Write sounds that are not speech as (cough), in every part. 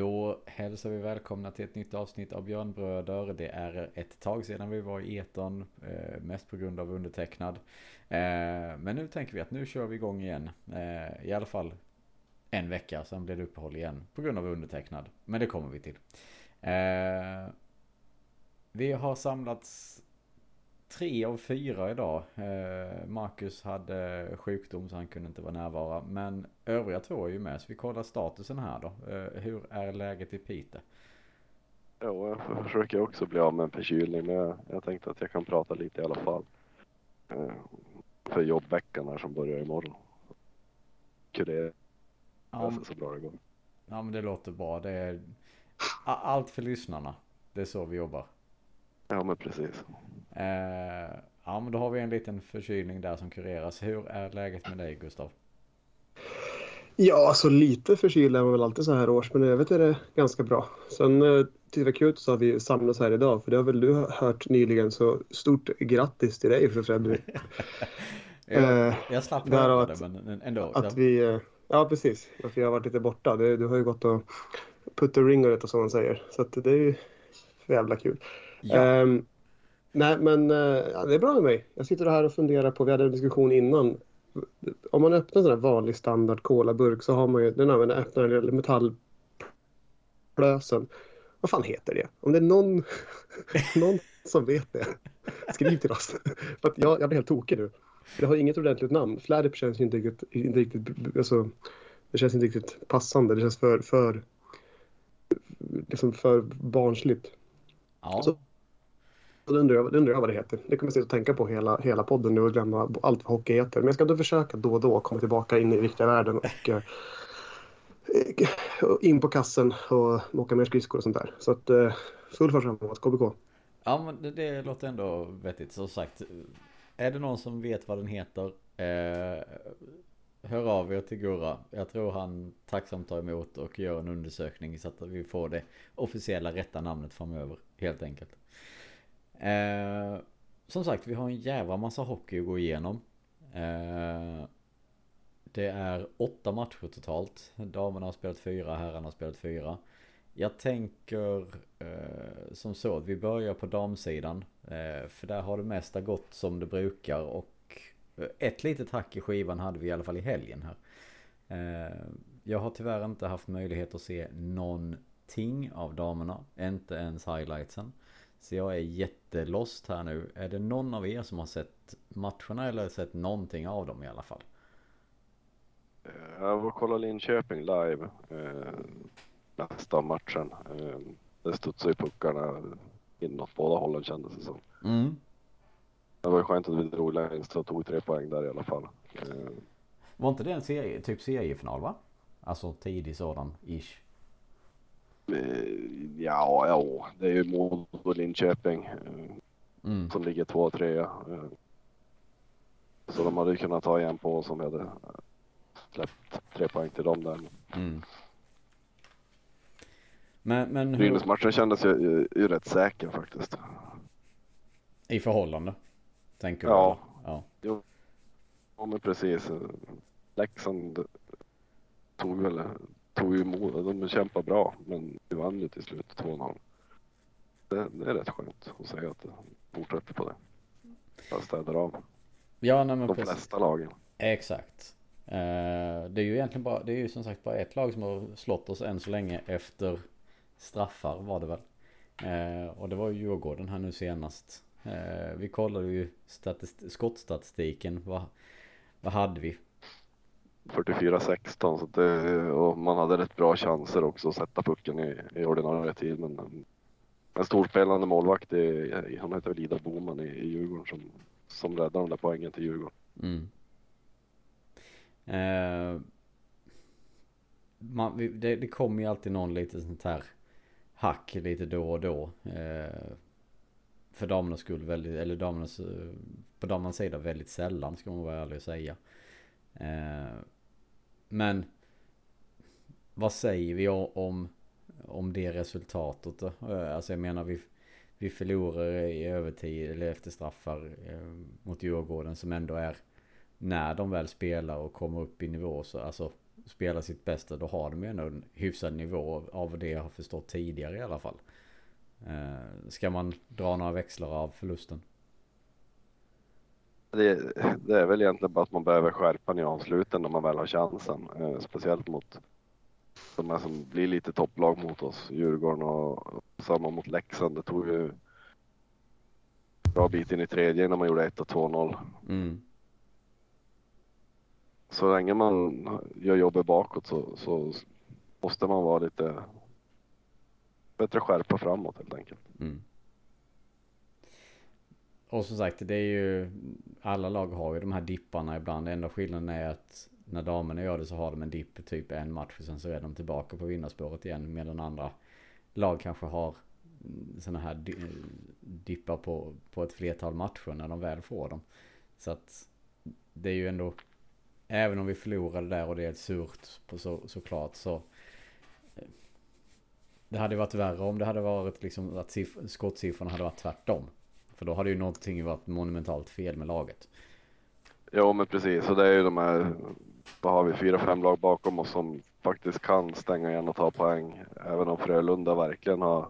Då hälsar vi välkomna till ett nytt avsnitt av Björnbröder. Det är ett tag sedan vi var i eton, eh, mest på grund av undertecknad. Eh, men nu tänker vi att nu kör vi igång igen. Eh, I alla fall en vecka, sen blir det uppehåll igen på grund av undertecknad. Men det kommer vi till. Vi har samlats tre av fyra idag. Eh, Marcus hade sjukdom så han kunde inte vara närvara. Men övriga två är ju med så vi kollar statusen här då. Eh, hur är läget i Pite? Jo, jag försöker också bli av med en förkylning men jag, jag tänkte att jag kan prata lite i alla fall. Eh, för jobbveckan här som börjar imorgon. Kurera ja, så bra det går. Ja men det låter bra. Det är allt för lyssnarna. Det är så vi jobbar. Ja men precis. Eh, ja men då har vi en liten förkylning där som kureras. Hur är läget med dig Gustav? Ja, alltså lite förkyld är man väl alltid så här års, men i övrigt är det ganska bra. Sen eh, var kul så har vi samlats här idag, för det har väl du hört nyligen, så stort grattis till dig för Fredrik. jag, (laughs) eh, jag slapp höra det, men ändå. Att vi, eh, ja, precis. Att vi har varit lite borta. Det, du har ju gått och put the ring och det man säger. Så att det är ju för jävla kul. Ja. Um, nej, men uh, ja, det är bra med mig. Jag sitter här och funderar på, vi hade en diskussion innan. Om man öppnar en sån här vanlig standard kolaburk så har man ju, den använder öppnar eller metallplösen. Vad fan heter det? Om det är någon, (laughs) någon som vet det, skriv till oss. För att jag, jag blir helt tokig nu. Det har inget ordentligt namn. Flärp känns inte riktigt, inte riktigt alltså, det känns inte riktigt passande. Det känns för, för, liksom för barnsligt. Ja. Så, det undrar, jag, undrar jag vad det heter. Det kommer jag sitta och tänka på hela, hela podden nu och glömma allt vad hockey heter. Men jag ska då försöka då och då komma tillbaka in i riktiga världen och eh, eh, in på kassen och åka mer skridskor och sånt där. Så att eh, full fart framåt, KBK. Ja men det, det låter ändå vettigt. Som sagt, eh, är det någon som vet vad den heter eh, hör av er till Gurra. Jag tror han tacksamt tar emot och gör en undersökning så att vi får det officiella rätta namnet framöver. Helt enkelt. Eh, som sagt, vi har en jävla massa hockey att gå igenom. Eh, det är åtta matcher totalt. Damerna har spelat fyra, herrarna har spelat fyra. Jag tänker eh, som så att vi börjar på damsidan. Eh, för där har det mesta gått som det brukar och eh, ett litet hack i skivan hade vi i alla fall i helgen här. Eh, jag har tyvärr inte haft möjlighet att se någonting av damerna. Inte ens highlightsen. Så jag är jättelost här nu. Är det någon av er som har sett matcherna eller sett någonting av dem i alla fall? Jag var kolla Linköping live. Eh, nästa matchen. Eh, det studsade ju puckarna inåt båda hållen kändes det som. Mm. Det var ju skönt att vi drog längst och tog tre poäng där i alla fall. Eh, var inte det en serie, typ seriefinal va? Alltså tidig sådan, ish. Eh, ja, ja, det är ju Modo Linköping. Eh, mm. Som ligger två och tre. Så de hade kunnat ta igen på oss om vi hade släppt tre poäng till dem där. Mm. Men, men hur... Brynäs-matchen kändes ju, ju, ju rätt säker faktiskt. I förhållande? Tänker ja. du? Ja. Jo. Ja men precis. Leksand tog väl, tog ju emot, de kämpade bra men vi vann ju till slut 2-0. Det, det, är rätt skönt att säga att det fortsätter på det. Jag städar av. Ja, nej, men De precis. flesta lagen. Exakt. Uh, det är ju egentligen bara, det är ju som sagt bara ett lag som har slått oss än så länge efter straffar var det väl. Uh, och det var ju Djurgården här nu senast. Eh, vi kollade ju skottstatistiken. Vad, vad hade vi? 44-16 så det, och man hade rätt bra chanser också att sätta pucken i, i ordinarie tid. Men eh, en storspelande målvakt, i, han heter väl Ida Boman i, i Djurgården som, som räddade de där poängen till Djurgården. Mm. Eh, man, det, det kommer ju alltid någon lite sånt här hack lite då och då. Eh, för damernas skull väldigt, eller damernas, eh, på damernas sida väldigt sällan ska man vara ärlig och säga. Eh, men vad säger vi om, om det resultatet då? Eh, alltså jag menar vi, vi förlorar i övertid eller efter straffar eh, mot Djurgården som ändå är när de väl spelar och kommer upp i nivå så alltså spelar sitt bästa då har de ju ändå en hyfsad nivå av det jag har förstått tidigare i alla fall. Ska man dra några växlar av förlusten? Det, det, är väl egentligen bara att man behöver skärpa nyansluten när man väl har chansen. Eh, speciellt mot de här som blir lite topplag mot oss. Djurgården och, och samma mot Leksand. Det tog ju bra bit in i tredje innan man gjorde 1 och 2-0. Mm. Så länge man gör jobbet bakåt så, så måste man vara lite bättre skärpa framåt helt enkelt. Mm. Och som sagt, det är ju alla lag har ju de här dipparna ibland. Enda skillnaden är att när damerna gör det så har de en dipp typ en match och sen så är de tillbaka på vinnarspåret igen. Medan andra lag kanske har sådana här dippar på, på ett flertal matcher när de väl får dem. Så att det är ju ändå, även om vi förlorade där och det är surt på så, såklart så eh, det hade varit värre om det hade varit liksom att skottsiffrorna hade varit tvärtom. För då hade ju någonting varit monumentalt fel med laget. Ja men precis, och det är ju de här, vad har vi, fyra, fem lag bakom oss som faktiskt kan stänga igen och ta poäng. Även om Frölunda verkligen har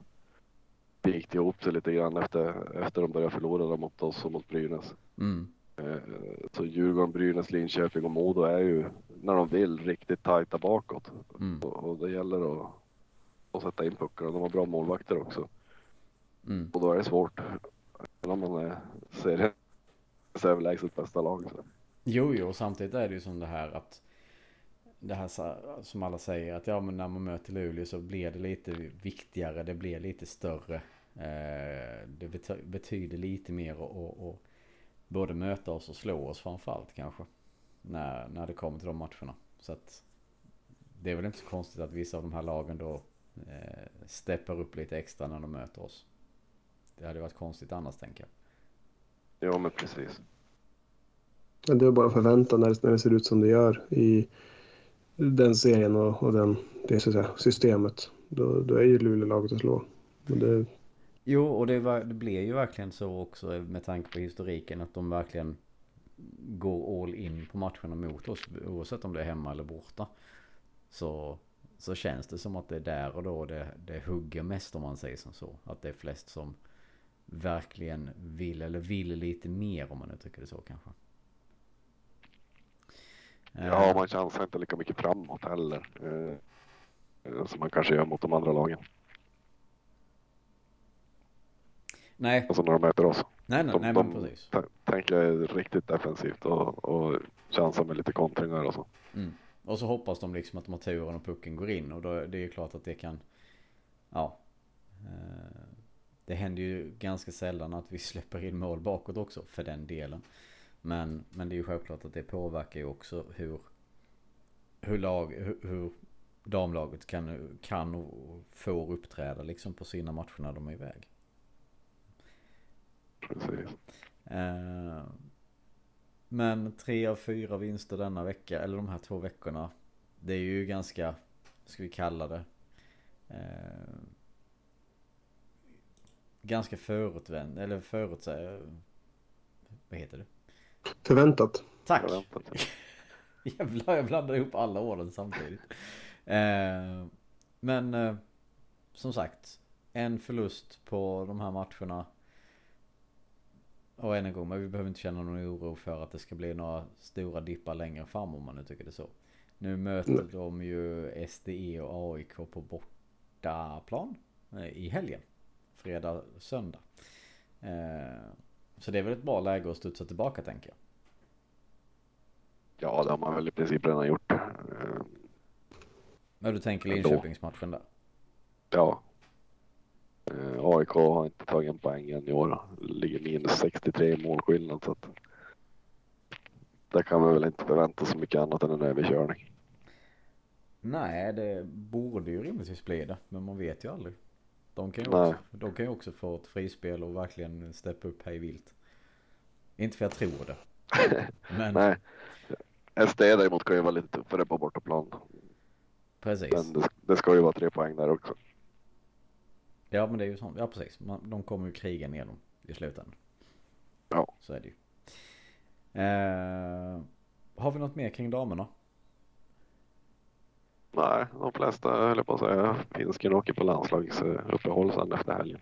vikt ihop sig lite grann efter, efter de började förlora mot oss och mot Brynäs. Mm. Eh, så Djurgården, Brynäs, Linköping och Modo är ju, när de vill, riktigt tajta bakåt. Mm. Och, och det gäller att, att sätta in puckarna. De har bra målvakter också. Mm. Och då är det svårt. Även om man ser det (laughs) överlägset bästa lag. Så. Jo, jo, samtidigt är det ju som det här att det här som alla säger att ja men när man möter Luleå så blir det lite viktigare, det blir lite större. Eh, det betyder lite mer att både möta oss och slå oss framförallt kanske. När, när det kommer till de matcherna. Så att det är väl inte så konstigt att vissa av de här lagen då eh, steppar upp lite extra när de möter oss. Det hade varit konstigt annars tänker jag. Ja men precis. Det är bara förväntan när det, när det ser ut som det gör i den serien och, och den, det så säga, systemet. Då, då är ju Luleå laget att slå. Det... Jo, och det, var, det blir ju verkligen så också med tanke på historiken att de verkligen går all in på matcherna mot oss oavsett om det är hemma eller borta. Så, så känns det som att det är där och då det, det hugger mest om man säger som så. Att det är flest som verkligen vill eller vill lite mer om man uttrycker det så kanske. Ja, eh. man chansar inte lika mycket framåt heller. Eh, som man kanske gör mot de andra lagen. Nej. Alltså när de möter oss. Nej, nej, de, nej de men precis. tänker riktigt defensivt och, och chansar med lite kontringar och så. Mm. Och så hoppas de liksom att de har turen och pucken går in och då det är ju klart att det kan, ja. Eh, det händer ju ganska sällan att vi släpper in mål bakåt också för den delen. Men, men det är ju självklart att det påverkar ju också hur, hur, lag, hur, hur damlaget kan, kan och får uppträda liksom på sina matcher när de är iväg. Precis. Eh, men tre av fyra vinster denna vecka, eller de här två veckorna. Det är ju ganska, ska vi kalla det. Eh, ganska förutvänd, eller förutsäg... Vad heter det? Förväntat. Tack. (laughs) Jävlar, jag blandar ihop alla orden samtidigt. Eh, men eh, som sagt, en förlust på de här matcherna. Och än en gång, men vi behöver inte känna någon oro för att det ska bli några stora dippar längre fram om man nu tycker det så. Nu möter mm. de ju SDE och AIK på bortaplan eh, i helgen. Fredag, söndag. Eh, så det är väl ett bra läge att studsa tillbaka tänker jag. Ja, det har man väl i princip redan gjort. Men du tänker Linköpingsmatchen där? Ja. Eh, AIK har inte tagit en poäng än i år. Ligger minus 63 i målskillnad så att där kan man väl inte förvänta så mycket annat än en överkörning. Nej, det borde ju rimligtvis bli det, men man vet ju aldrig. De kan ju, också, de kan också få ett frispel och verkligen steppa upp hej vilt. Inte för jag tror det. (laughs) Men... Nej. SD däremot kan ju vara lite tuffare på bortaplan. Precis. Men det, det, ska ju vara tre poäng där också. Ja men det är ju så. Ja precis. de kommer ju kriga ner dem i slutändan. Ja. Så är det ju. Eh, har vi något mer kring damerna? Nej, de flesta höll jag på att säga finsken åker på landslagsuppehåll sen efter helgen.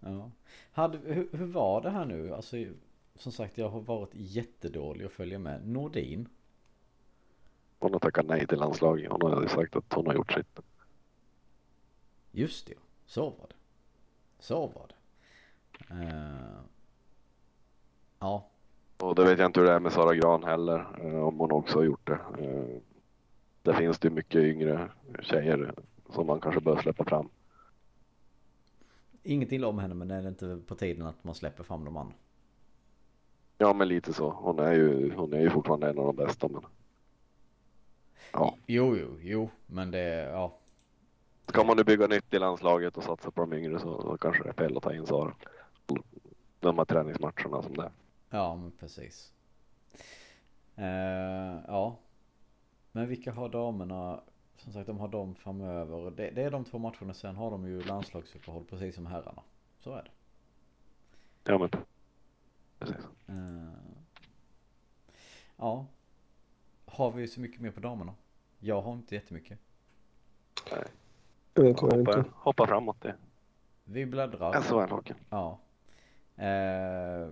Ja. Hade, hur, hur var det här nu? Alltså, som sagt, jag har varit jättedålig att följa med. Nordin? Hon har tackat nej till landslaget. Hon har sagt att hon har gjort sitt. Just det, så var det. Så var det. Uh, ja. Och det vet jag inte hur det är med Sara Gran heller. Uh, om hon också har gjort det. Där finns det mycket yngre tjejer som man kanske bör släppa fram. Inget illa om henne men är det inte på tiden att man släpper fram de andra? Ja men lite så. Hon är ju, hon är ju fortfarande en av de bästa men. Ja. Jo, jo, jo, men det, ja. Ska man nu bygga nytt i landslaget och satsa på de yngre så då kanske det är fel att ta in Sara. De här träningsmatcherna som det är. Ja, men precis. Uh, ja. Men vilka har damerna? Som sagt, de har dem framöver. Det, det är de två matcherna. Sen har de ju landslagsuppehåll precis som herrarna. Så är det. Ja, men precis. Uh, ja. Har vi så mycket mer på damerna? Jag har inte jättemycket. Nej. Jag vet Hoppa, inte. hoppa framåt det. Vi bläddrar. SHL-hockeyn. Ja. Eh,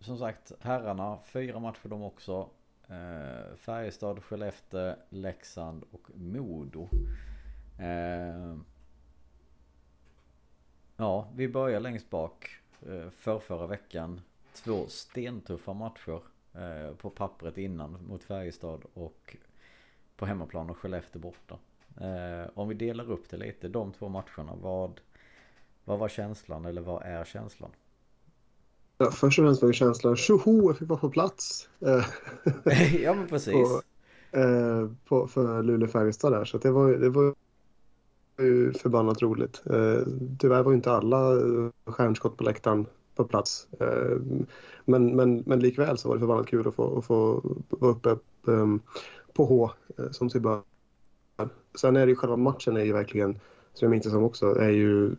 som sagt, herrarna, fyra matcher de också. Eh, Färjestad, Skellefteå, Leksand och Modo. Eh, ja, vi börjar längst bak. Eh, för förra veckan. Två stentuffa matcher. Eh, på pappret innan mot Färjestad och på hemmaplan och Skellefteå borta. Eh, om vi delar upp det lite, de två matcherna, vad, vad var känslan eller vad är känslan? Ja, först och främst var ju känslan tjoho, jag fick vara på plats. Eh, (laughs) ja men precis. på, eh, på, för Luleå-Färjestad där. Så det, var, det var ju förbannat roligt. Eh, tyvärr var ju inte alla stjärnskott på läktaren på plats. Eh, men, men, men likväl så var det förbannat kul att få, att få vara uppe um, på H eh, som sig bör. Sen är det ju själva matchen är ju verkligen, som jag minns det som också, är ju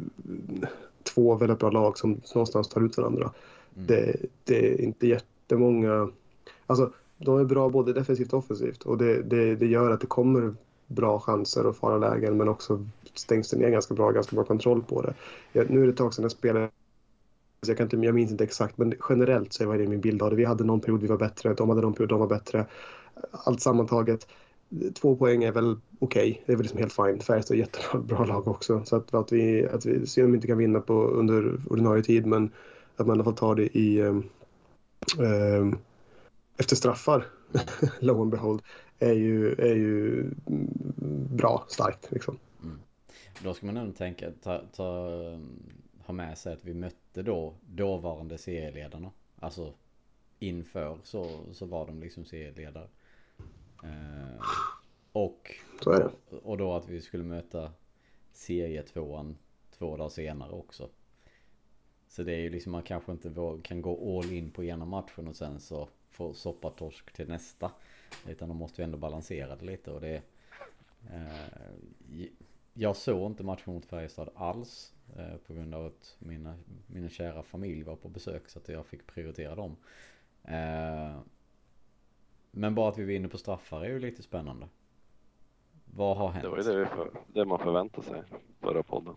två väldigt bra lag som någonstans tar ut varandra. Mm. Det, det är inte jättemånga, alltså de är bra både defensivt och offensivt och det, det, det gör att det kommer bra chanser och fara lägen men också stängs det ner ganska bra, ganska bra kontroll på det. Jag, nu är det ett tag sedan jag spelade så jag, kan inte, jag minns inte exakt, men generellt så var det min bild av det. Vi hade någon period vi var bättre, de hade någon period de var bättre. Allt sammantaget, två poäng är väl okej. Okay. Det är väl liksom helt fine. Färjestad är ett jättebra bra lag också. Så att, att vi, att vi ser om vi inte kan vinna på under ordinarie tid, men att man i alla fall tar det i um, efter straffar, (laughs) low and behold, är ju, är ju bra, starkt liksom. Mm. Då ska man ändå tänka, ta, ta, ha med sig att vi mötte då dåvarande serieledarna. Alltså inför så, så var de liksom serieledare. Eh, och, det. och då att vi skulle möta serietvåan två dagar senare också. Så det är ju liksom man kanske inte kan gå all in på ena matchen och sen så få soppatorsk till nästa. Utan de måste ju ändå balansera det lite och det eh, Jag såg inte matchen mot Färjestad alls. Eh, på grund av att mina, mina kära familj var på besök så att jag fick prioritera dem. Eh, men bara att vi vinner på straffar är ju lite spännande. Vad har hänt? Det var ju det, vi för, det man förväntade sig förra podden.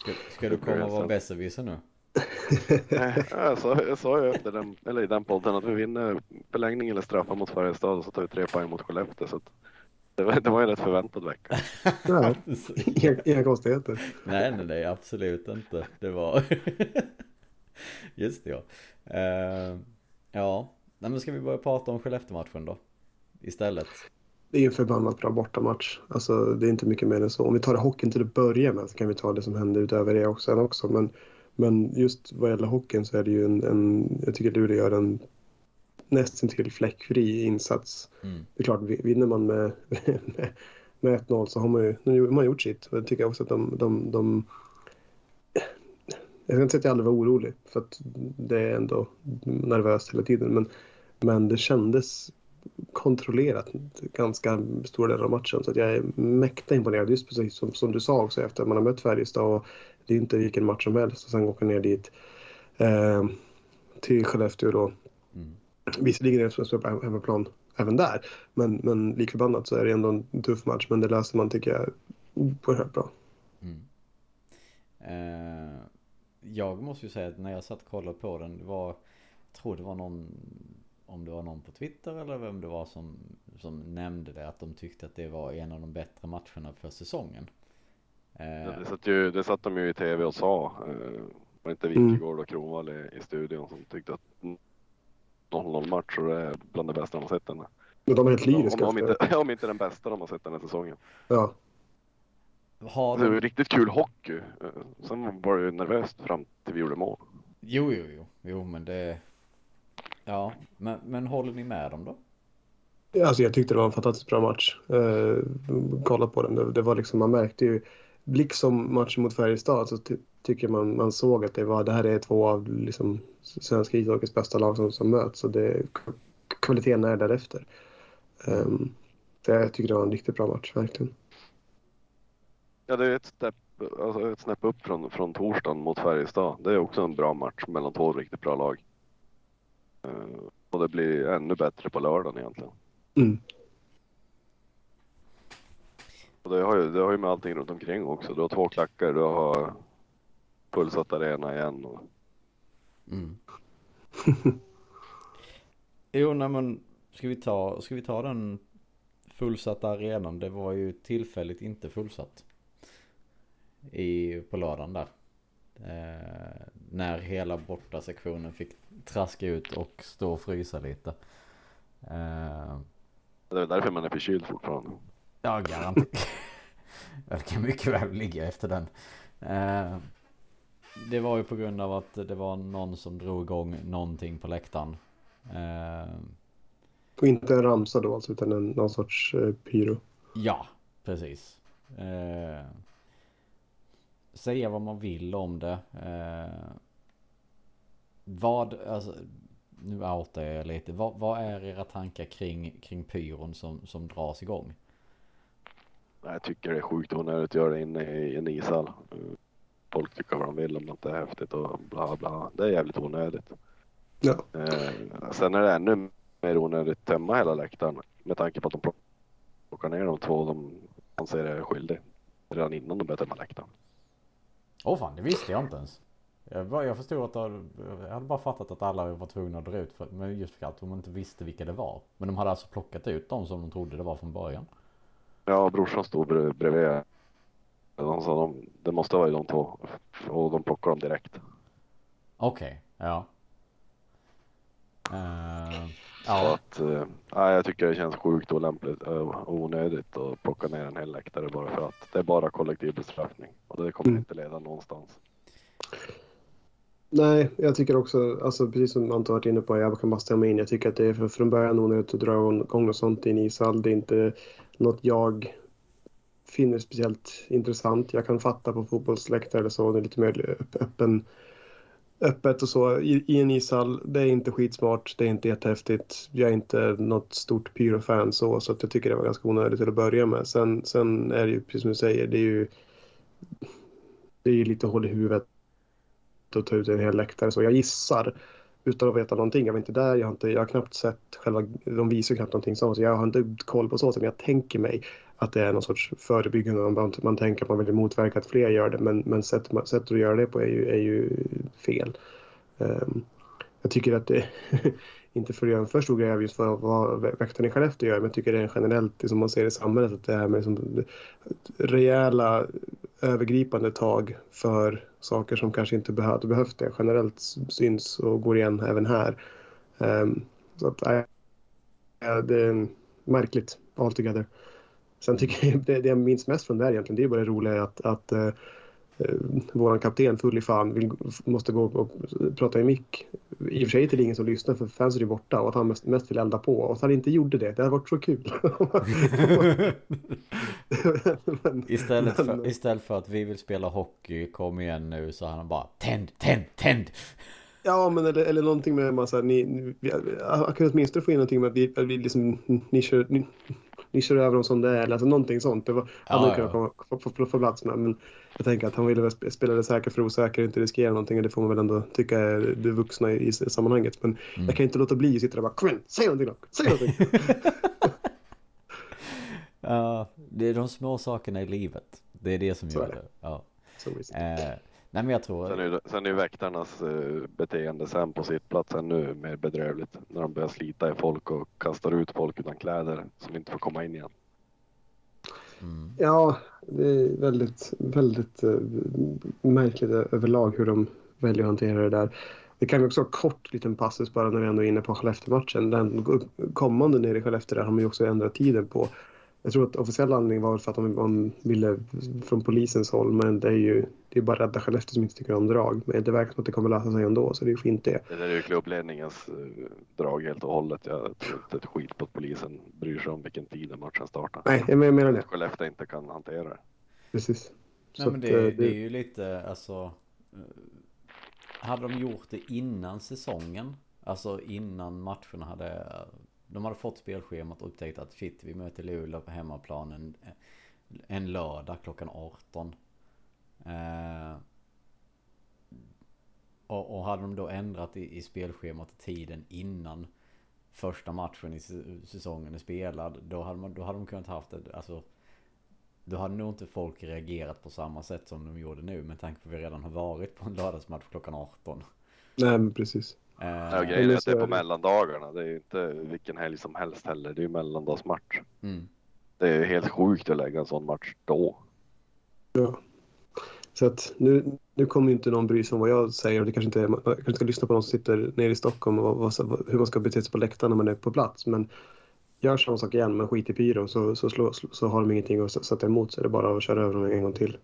Ska, ska du komma och vara besserwisser nu? (laughs) Nej, jag, sa, jag sa ju efter den, eller i den podden att vi vinner förlängning eller straffar mot Färjestad och så tar vi tre poäng mot Skellefteå. Så att det, var, det var en rätt förväntad vecka. Ja, (laughs) inga, inga konstigheter. nej, nej, nej, absolut inte. Det var... (laughs) Just det, ja. Uh, ja, nej, men ska vi börja prata om Skellefteå-matchen då? Istället. Det är ju en förbannat bra bortamatch. Alltså, det är inte mycket mer än så. Om vi tar hockeyn till att börja med så kan vi ta det som hände utöver det också. Också. Men, men just vad gäller hockeyn så är det ju en, en jag tycker Luleå gör en nästan till fläckfri insats. Mm. Det är klart, vinner man med, (laughs) med, med 1-0 så har man ju nu har man gjort sitt. Och jag tycker också att de, de, de jag ska inte säga att jag aldrig var orolig för att det är ändå nervöst hela tiden. Men, men det kändes kontrollerat ganska stora delar av matchen. Så jag är mäkta imponerad. Just precis som, som du sa också efter att man har mött Färjestad. Och det är inte vilken match som helst. Och sen åka ner dit eh, till Skellefteå då. Mm. Visserligen är det som på hemmaplan även där. Men, men likförbannat så är det ändå en tuff match. Men det löser man tycker jag oerhört bra. Mm. Eh, jag måste ju säga att när jag satt och kollade på den, det var, jag tror det var någon, om det var någon på Twitter eller vem det var som, som nämnde det, att de tyckte att det var en av de bättre matcherna för säsongen. Eh, ja, det, satt ju, det satt de ju i tv och sa, eh, var inte Wikegård och Kronwall i, i studion som tyckte att 0-0 match och det är bland det bästa de har sett den. Men de är helt lyriska. Om, om, inte, (laughs) om inte den bästa de har sett den här säsongen. Ja. Har de... Det var riktigt kul hockey. Eh, sen var det ju nervöst fram till vi gjorde mål. Jo, jo, jo, jo, men det. Ja, men, men håller ni med dem då? Alltså jag tyckte det var en fantastiskt bra match. Eh, kolla på den. Det, det, var liksom, man märkte ju, liksom matchen mot Färjestad så ty tycker man, man såg att det var, det här är två av liksom svenska ishockeys bästa lag som, som möts och det, kvaliteten är därefter. Um, så jag tycker det var en riktigt bra match, verkligen. Ja, det är ett snäpp, alltså ett snäpp upp från, från torsdagen mot Färjestad. Det är också en bra match mellan två riktigt bra lag. Uh, och det blir ännu bättre på lördagen egentligen. Mm. Och det har, ju, det har ju med allting runt omkring också. Du har två klackar, du har fullsatt arena igen. Och... Mm. (laughs) jo, nej men ska vi, ta, ska vi ta den fullsatta arenan? Det var ju tillfälligt inte fullsatt. I, på lördagen där. Eh, när hela borta sektionen fick traska ut och stå och frysa lite. Eh, det är därför man är förkyld fortfarande. Ja, garanterat. (laughs) det kan mycket väl ligga efter den. Eh, det var ju på grund av att det var någon som drog igång någonting på läktaren. Eh, och inte en ramsa då alltså, utan en, någon sorts eh, pyro. Ja, precis. Säga vad man vill om det. Eh, vad, alltså, nu outar jag lite. Vad, vad, är era tankar kring, kring pyron som, som dras igång? Jag tycker det är sjukt onödigt att göra det inne i en ishall. Folk tycker vad de vill om det är häftigt och bla bla. Det är jävligt onödigt. Ja. Eh, sen är det ännu mer onödigt tömma hela läktaren med tanke på att de plockar ner de två de anser är skyldig redan innan de börjar tömma läktaren. Åh oh, fan, det visste jag inte ens. Jag, bara, jag förstod att jag hade bara fattat att alla var tvungna att dra ut för, men just för att de inte visste vilka det var. Men de hade alltså plockat ut de som de trodde det var från början. Ja, brorsan stod bredvid. De sa de, det måste vara de två och de plockade dem direkt. Okej, okay, ja. Uh, ja. att, uh, jag tycker det känns sjukt olämpligt och onödigt att plocka ner en hel läktare bara för att det är bara kollektiv bestraffning och det kommer mm. inte leda någonstans. Nej, jag tycker också, alltså precis som Anton varit inne på, jag kan bara stämma in. Jag tycker att det är från början onödigt att dra igång något sånt i en ishall. Det är inte något jag finner speciellt intressant. Jag kan fatta på fotbollsläktare eller så, det är lite mer öppen, öppet och så. I, I, en ishall, det är inte skitsmart, det är inte jättehäftigt. Jag är inte något stort pyrofan så, så att jag tycker det var ganska onödigt till att börja med. Sen, sen är det ju, precis som du säger, det är ju det är ju lite hål i huvudet att ta ut en hel läktare. Så jag gissar utan att veta någonting. Jag var inte där, jag har, inte, jag har knappt sett själva, de visar knappt någonting sånt. Så jag har inte koll på så, men jag tänker mig att det är någon sorts förebyggande. Man, man tänker att man vill motverka att fler gör det, men, men sättet, sätt att göra det på är ju, är ju fel. Um, jag tycker att det, (laughs) inte för att göra en för stor grej av just vad, vad väktarna i Skellefteå gör, men jag tycker det är generellt, det som man ser i samhället, att det här med liksom, rejäla övergripande tag för saker som kanske inte behövt, behövt det generellt syns och går igen även här. Um, så att, äh, det är märkligt altogether. Sen tycker jag det, det jag minns mest från det här egentligen, det är bara det roliga att, att uh, våran kapten full i fan vill, måste gå och prata i mick. I och för sig till ingen som lyssnar för fansen är borta och att han mest, mest vill elda på. Och att han inte gjorde det, det hade varit så kul. men, (laughs) (laughs) istället, för, men, istället för att vi vill spela hockey, kom igen nu, så han bara tänd, tänd, tänd. Ja, men eller, eller någonting med massa, ni, ni, jag kan åtminstone få in någonting med att vi, att vi liksom, ni kör, ni, ni kör över dem som det är, eller alltså någonting sånt. Det var, Ja, hade ja. kunnat komma på, på, på, på plats med. Men jag tänker att han ville väl sp- spela det säkert för osäker, inte riskera någonting. Och det får man väl ändå tycka är det vuxna i, i sammanhanget. Men Mm. jag kan inte låta bli att sitta där och bara, kom igen, säg någonting då, säg någonting. (laughs) Ja, det är de små sakerna i livet. Det är det som Så gör det. det. Ja. Så nej men jag tror... Sen är, ju- sen är ju väktarnas eh, beteende sen på sitt plats ännu mer bedrövligt. När de börjar slita i folk och kastar ut folk utan kläder som inte får komma in igen. Mm. Ja, det är väldigt, väldigt eh, märkligt överlag hur de väljer att hantera det där. Det kan vi också ha kort liten passus bara när vi ändå är inne på Skellefteå-matchen. Den kommande nere i Skellefteå där har man ju också ändrat tiden på. Jag tror att officiell anledning var för att de, de ville från polisens håll men det är ju det är bara rädda Skellefteå som inte tycker om drag. Men det verkar som att det kommer lösa sig ändå så det är ju fint det. Det är ju klubbledningens eh, drag helt och hållet. Jag tror inte ett skit på att polisen bryr sig om vilken tid matchen startar. Nej, jag men- jag menar det. Skellefteå inte kan hantera det. Precis. Nej Så men att, det, eh, det är ju lite alltså eh, Hade de gjort det innan säsongen Alltså innan matcherna hade de hade fått spelschemat och upptäckt att shit vi möter Luleå på hemmaplan eh, en, lördag klockan 18 eh, och, och hade de då ändrat i, i spelschemat tiden innan Första matchen i säsongen är spelad Då hade, man, då hade de kunnat haft det Alltså då hade nog inte folk reagerat på samma sätt som de gjorde nu med tanke på att vi redan har varit på en lördagsmatch klockan 18. Nej, men precis. Eh, Ja, grejen är att det är på mellandagarna. Det är ju inte vilken helg som helst heller. Det är ju mellandagsmatch. mm. Det är helt sjukt att lägga en sån match då. Så att nu, nu kommer ju inte någon bry sig om vad jag säger och det kanske inte är, man kanske ska lyssna på någon som sitter nere i Stockholm och vad, vad, hur man ska bete sig på läktaren när man är på plats. Men gör samma sak igen men skit i pyro så, så, slå, så har de ingenting att sätta emot så är det bara att köra över dem en gång till.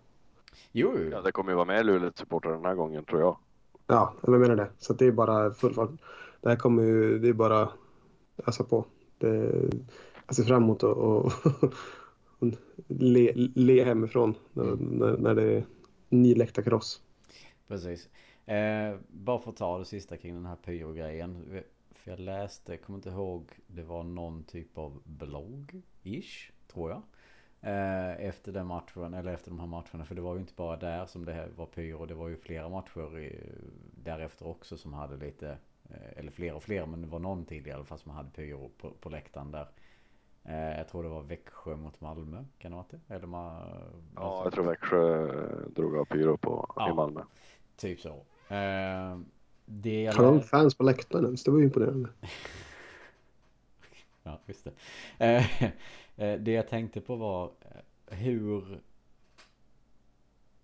Jo, jo. Ja, det kommer ju vara med Luleå-supportrar den här gången tror jag. Ja, jag menar det. Så det är bara full fart. Det här kommer ju, det är bara ösa på. Det, jag ser fram emot att och, (laughs) och le, le hemifrån när, när, när det är ny läktarkross. precis. Eh, bara för att ta det sista kring den här pyro-grejen. För jag läste, kommer inte ihåg, det var någon typ av blogg-ish, tror jag. Eh, efter den matchen, eller efter de här matcherna. För det var ju inte bara där som det här var pyro. Det var ju flera matcher i, därefter också som hade lite, eh, eller flera och flera, men det var någon till i alla fall som hade pyro på, på läktaren där. Eh, jag tror det var Växjö mot Malmö, kan det varit det? Eller ma- Ja, jag tror Växjö drog av pyro på, Ja. i Malmö. Typ så. Eh, det de lär- fans på läktaren? Det var ju imponerande. (laughs) Ja, just det. Eh, (laughs) eh, det jag tänkte på var eh, hur,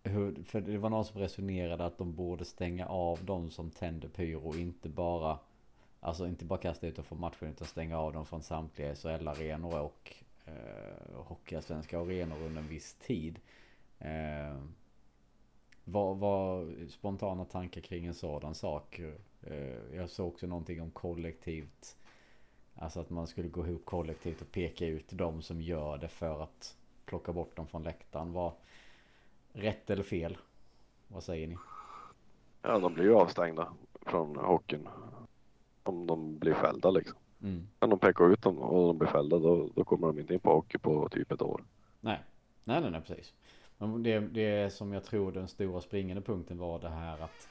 hur... För det var någon som resonerade att de borde stänga av de som tänder pyro. Inte bara... Alltså inte bara kasta ut dem från matchen utan stänga av dem från samtliga SHL-arenor och eh, Hockeyallsvenska arenor under en viss tid. Eh, vad var spontana tankar kring en sådan sak? Eh, jag såg också någonting om kollektivt Alltså att man skulle gå ihop kollektivt och peka ut de som gör det för att plocka bort dem från läktaren. Var rätt eller fel? Vad säger ni? Ja, de blir ju avstängda från hockeyn. Om de blir fällda liksom. Mm. Kan de peka ut dem och de blir fällda då, då kommer de inte in på hockey på typ ett år. Nej. Nej, nej, nej, precis. Men det, det som jag tror den stora springande punkten var det här att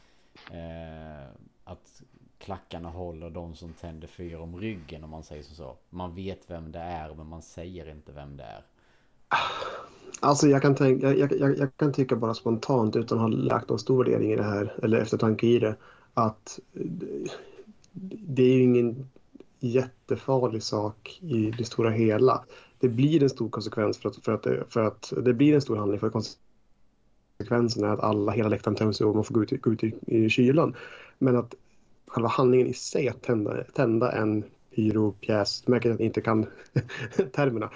eh, att klackarna håller de som tänder fyr om ryggen om man säger så, så. Man vet vem det är men man säger inte vem det är. Alltså jag kan, tänka, jag, jag, jag kan tycka bara spontant utan att ha lagt någon stor värdering i det här eller eftertanke i det att det- är ju ingen jättefarlig sak i det stora hela. Det blir en stor konsekvens för att, för att, det, för att det blir en stor handling för konsekvensen är att alla, hela läktaren töms och man får gå ut, gå ut i, i kylan. Men att själva handlingen i sig att tända, tända en pyropjäs, märker att jag inte kan (laughs) termerna,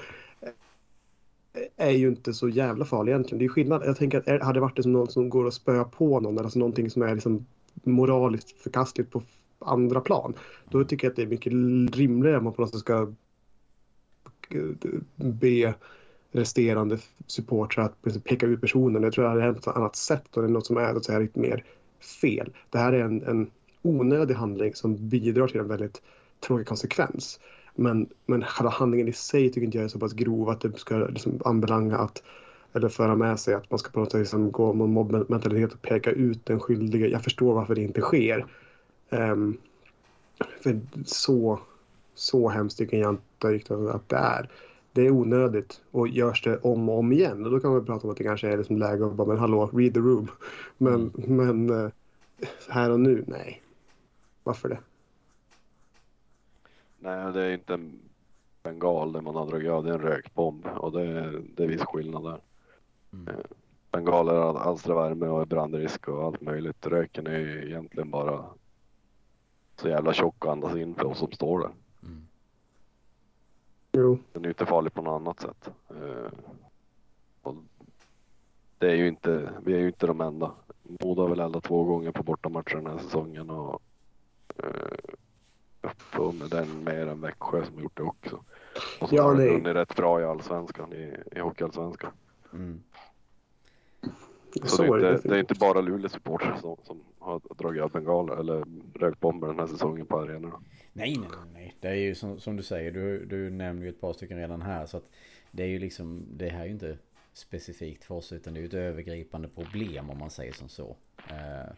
är ju inte så jävla farlig egentligen. Det är skillnad. Jag tänker att hade det varit det som någon som går och spöar på någon, alltså någonting som är liksom moraliskt förkastligt på andra plan, då tycker jag att det är mycket rimligare att man på något sätt ska be resterande supportrar att liksom peka ut personen. Jag tror det hade hänt på ett annat sätt och det är något som är så lite mer fel. Det här är en, en onödig handling som bidrar till en väldigt tråkig konsekvens. Men, men själva handlingen i sig tycker inte jag är så pass grov att det ska liksom anbelanga att eller föra med sig att man ska på något sätt liksom gå med mobbmentalitet och peka ut den skyldige. Jag förstår varför det inte sker. Um, för så, så hemskt tycker jag inte riktigt att det är. Det är onödigt och görs det om och om igen. Och då kan man prata om att det kanske är liksom läge att bara, men hallå, read the room. Men, mm. men uh, här och nu, nej. Varför det? Nej, det är inte en bengal där man har dragit av. Det är en rökbomb och det är, det är viss skillnad där. Mm. Eh, bengaler alstrar värme och är brandrisk och allt möjligt. Röken är ju egentligen bara så jävla tjock att andas in för oss som står där. Mm. Jo. Den är inte farlig på något annat sätt. Eh, och det är ju inte, vi är ju inte de enda. Modo har väl eldat två gånger på bortamatcher den här säsongen och får med den mer än Växjö som gjort det också. Och så ja, har de rätt bra i allsvenskan, i, i hockeyallsvenskan. Mm. Så, så det, är inte, det är inte bara Luleå supportrar som, som har dragit av bengaler eller rökbomber den här säsongen på arenorna. Nej, nej, nej. Det är ju som, som du säger, du, du nämner ju ett par stycken redan här. Så att det är ju liksom, det här är ju inte specifikt för oss utan det är ju ett övergripande problem om man säger som så. Uh,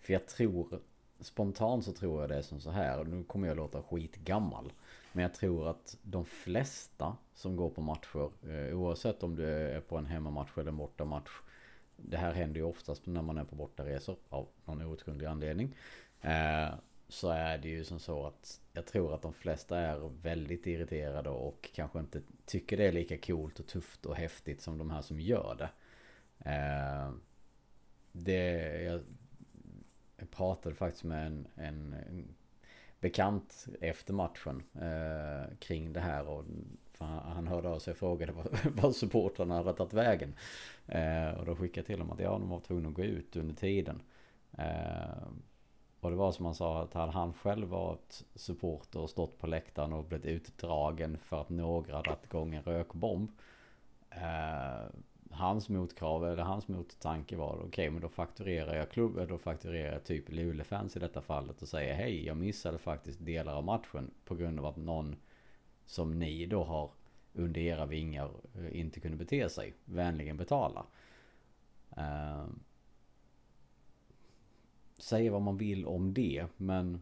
för jag tror, spontant så tror jag det är som så här, och nu kommer jag låta skitgammal. Men jag tror att de flesta som går på matcher, eh, oavsett om du är på en hemmamatch eller en bortamatch, det här händer ju oftast när man är på bortaresor av någon outgrundlig anledning. Eh, så är det ju som så att jag tror att de flesta är väldigt irriterade och kanske inte tycker det är lika coolt och tufft och häftigt som de här som gör det. Eh, det jag, jag pratade faktiskt med en, en, en bekant efter matchen eh, kring det här och han, han hörde av sig och frågade (laughs) vad, supportrarna hade tagit vägen. Eh, och då skickade jag till dem att ja, de var tvungna att gå ut under tiden. Eh, och det var som han sa att hade han själv varit supporter och stått på läktaren och blivit utdragen för att några dragit igång en rökbomb. Eh, hans motkrav eller hans mottanke var okej okay, men då fakturerar jag klubben, då fakturerar jag typ Luleåfans i detta fallet och säger hej jag missade faktiskt delar av matchen på grund av att någon som ni då har under era vingar eh, inte kunde bete sig. Vänligen betala. Eh, säga vad man vill om det men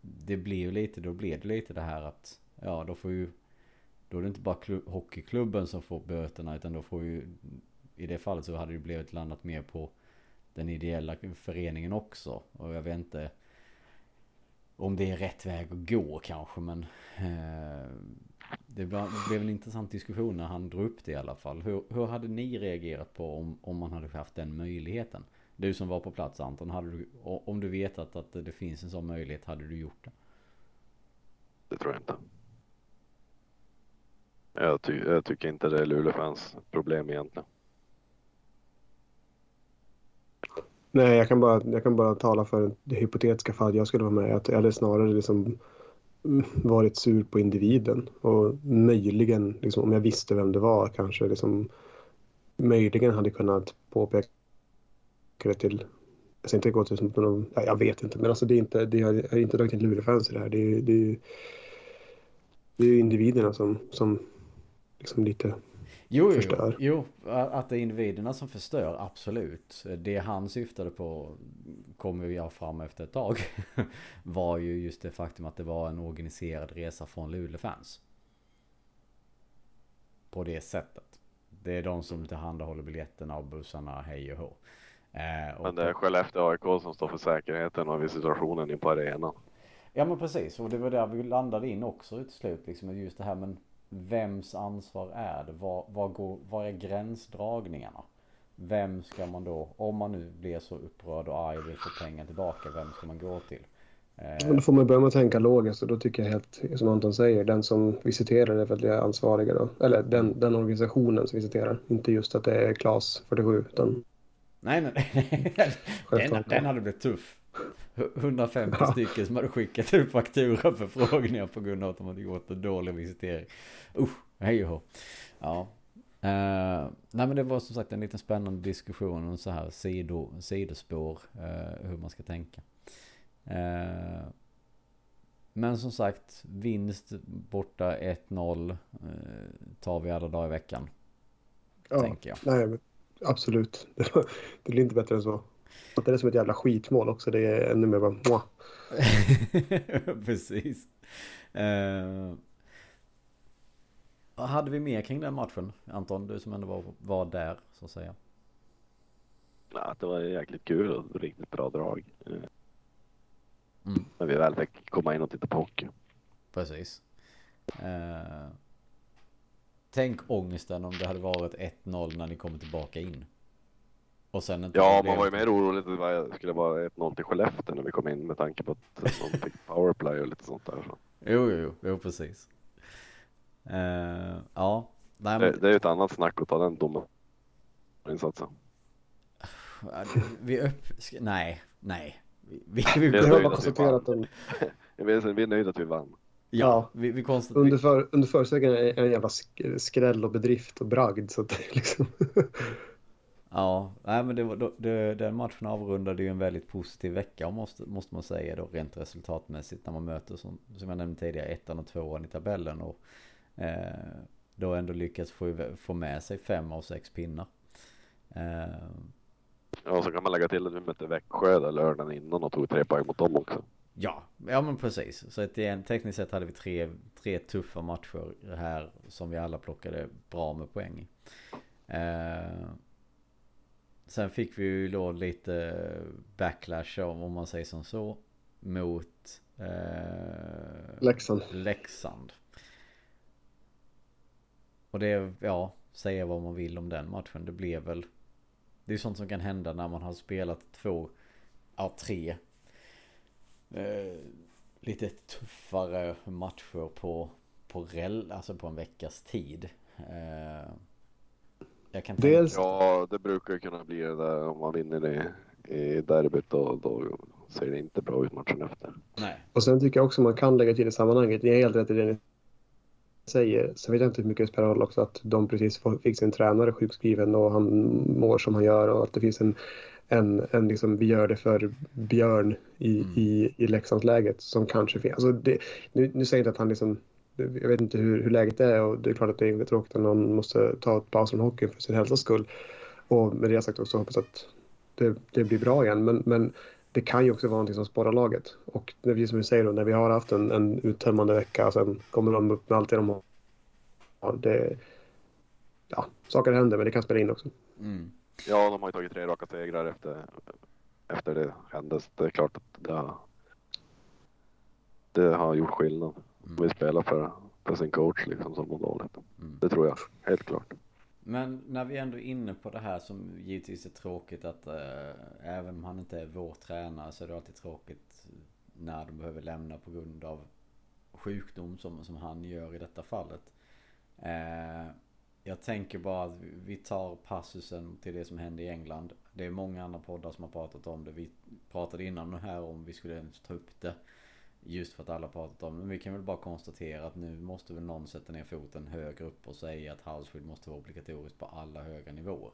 det blir ju lite, då blir det lite det här att ja då får ju då är det inte bara klubb, hockeyklubben som får böterna utan då får ju i det fallet så hade det blivit landat mer på den ideella föreningen också och jag vet inte om det är rätt väg att gå kanske men eh, det blev en intressant diskussion när han drog upp det i alla fall. Hur, hur hade ni reagerat på om, om man hade haft den möjligheten? Du som var på plats Anton, hade du, om du vetat att det finns en sån möjlighet, hade du gjort det? Det tror jag inte. Jag, ty jag tycker inte det är Luleåfans problem egentligen. Nej, jag kan bara, jag kan bara tala för det hypotetiska fall jag skulle vara med. Att jag hade snarare liksom mm, varit sur på individen och möjligen, liksom, om jag visste vem det var, kanske liksom, möjligen hade kunnat påpeka det till jag ska inte gå till som någon, ja, jag vet inte, men alltså det är inte, det är, jag har inte dragit in lurefans i det här. Det är, det är, det är individerna som, som liksom lite Jo, förstör. Jo, jo, att det är individerna som förstör, absolut. Det han syftade på, kommer jag fram efter ett tag, (laughs) var ju just det faktum att det var en organiserad resa från Luleå-fans. På det sättet. Det är de som tillhandahåller biljetterna och bussarna, hej och hå. Eh, men det är Skellefteå AIK som står för säkerheten och visitationen in på arenan. Ja men precis, och det var där vi landade in också till slut. Liksom, just det här men vems ansvar är det? Var, var, går, var är gränsdragningarna? Vem ska man då, om man nu blir så upprörd och arg och vill få pengar tillbaka, vem ska man gå till? Eh... Då får man börja med att tänka logiskt och då tycker jag helt som Anton säger, den som visiterar är väl ansvariga då. Eller den, den organisationen som visiterar. Inte just att det är Klas 47 utan... Nej, nej, nej. (laughs) den, den hade blivit tuff. 150 ja. stycken som hade skickat ut faktura för frågningar på grund av att de hade gjort en dålig visitering. Usch, hej och Ja. Uh, nej men det var som sagt en liten spännande diskussion om så här sido, sidospår. Uh, hur man ska tänka. Uh, Men som sagt, vinst borta 1-0 eh, tar vi alla dagar i veckan. Ja, Tänker jag. nej, absolut. (laughs) Det blir inte bättre än så. Att det är som ett jävla skitmål också. Det är ännu mer bara... Mwah. (laughs) Precis. Eh, vad hade vi mer kring den matchen? Anton, du som ändå var, var där så att säga. Ja, det var jäkligt kul och riktigt bra drag. Mm. När vi väl fick komma in och titta på hockey. Precis. Eh, tänk ångesten om det hade varit 1-0 när ni kommer tillbaka in. Och sen Ja, man var ju mer orolig att det skulle vara 1-0 till Skellefteå när vi kom in med tanke på att de fick (laughs) powerplay och lite sånt där. Så. Jo, jo, jo, precis. Eh, ja, nej Det, men det är ju ett annat snack att ta den domen. Insatsen. (sighs) vi upp... Nej, nej. Vi, vi, (laughs) vi, Det Det är har att vi konstaterat vann. (laughs) vi är nöjda att vi vann. ja, vi, vi konstaterar... under, för, under förutsättning är en jävla sk- skräll och bedrift och bragd. Så att det är liksom... Ja, nej men det var, det, den matchen avrundade ju en väldigt positiv vecka måste, måste man säga då rent resultatmässigt när man möter som, som jag nämnde tidigare ettan och tvåan i tabellen och eh, då ändå lyckats få, få med sig fem av sex pinnar. Eh, Ja, så kan man lägga till att vi mötte Växjö där lördagen innan och tog tre poäng mot dem också. ja, ja men precis. Så att igen, tekniskt sett hade vi tre, tre tuffa matcher här som vi alla plockade bra med poäng i. Eh, sen fick vi ju då lite backlash om, om man säger som så mot eh, Leksand. Leksand. Och det ja, säga vad man vill om den matchen. Det blev väl Det är sånt som kan hända när man har spelat två Ja, tre eh, Lite tuffare matcher på På rel, alltså på en veckas tid eh, Jag kan tänka Dels, Ja, det brukar kunna bli det där om man vinner i, i derbyt då, då ser det inte bra ut matchen efter. Nej och sen tycker jag också man kan lägga till i sammanhanget, ni är helt rätt i det ni säger. Sen vet jag inte hur mycket det spelar roll också att de precis fick sin tränare sjukskriven och han mår som han gör och att det finns en, en, en liksom, vi gör det för Björn i, Mm. i, i Leksandsläget som kanske finns. Alltså det, nu, nu säger jag inte att han liksom jag vet inte hur, hur läget är och det är klart att det är tråkigt att någon måste ta ett paus från hockeyn för sin hälsas skull. Och med det sagt också hoppas att det, det blir bra igen. Men, men det kan ju också vara någonting som sporrar laget. Och det blir som du säger då, när vi har haft en, en uttömmande vecka och sen kommer de upp med allt det de har. Det, ja, saker händer men det kan spela in också. mm. Ja, de har ju tagit tre raka segrar efter, efter det hände. Så det är klart att det har, det har gjort skillnad. Mm. Vi spelar för, för sin coach liksom som mår dåligt. Mm. Det tror jag, helt klart. Men när vi ändå är inne på det här som givetvis är tråkigt att eh, även om han inte är vår tränare så är det alltid tråkigt när de behöver lämna på grund av sjukdom som, som han gör i detta fallet. Eh, jag tänker bara att vi- tar passusen till det som hände i England. Det är många andra poddar som har pratat om det. Vi pratade innan här om vi skulle ens ta upp det. Just för att alla pratat om det. Men vi kan väl bara konstatera att nu måste väl någon sätta ner foten högre upp och säga att halsskydd måste vara obligatoriskt på alla höga nivåer.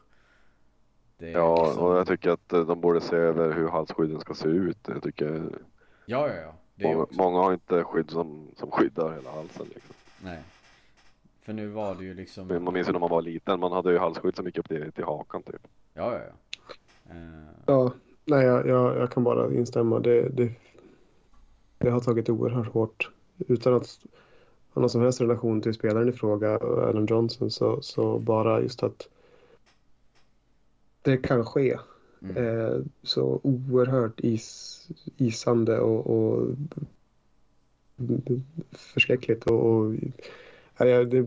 Ja, liksom- och jag tycker att eh, de borde se över hur halsskydden ska se ut. Jag tycker Ja, ja, ja. Många, många har inte skydd som, som skyddar hela halsen. Liksom. Nej. För nu var det ju liksom... Men Man minns ju när man var liten, man hade ju halsskydd som gick upp till, till hakan typ. Ja, ja, ja. Eh, Ja, nej, jag, jag, jag kan bara instämma. Det, det, det har tagit oerhört hårt. Utan att ha någon som helst relation till spelaren i fråga, Alan Johnson, så, så bara just att det kan ske. mm. Eh, så oerhört is, isande och, och förskräckligt. Och, och, ja, det är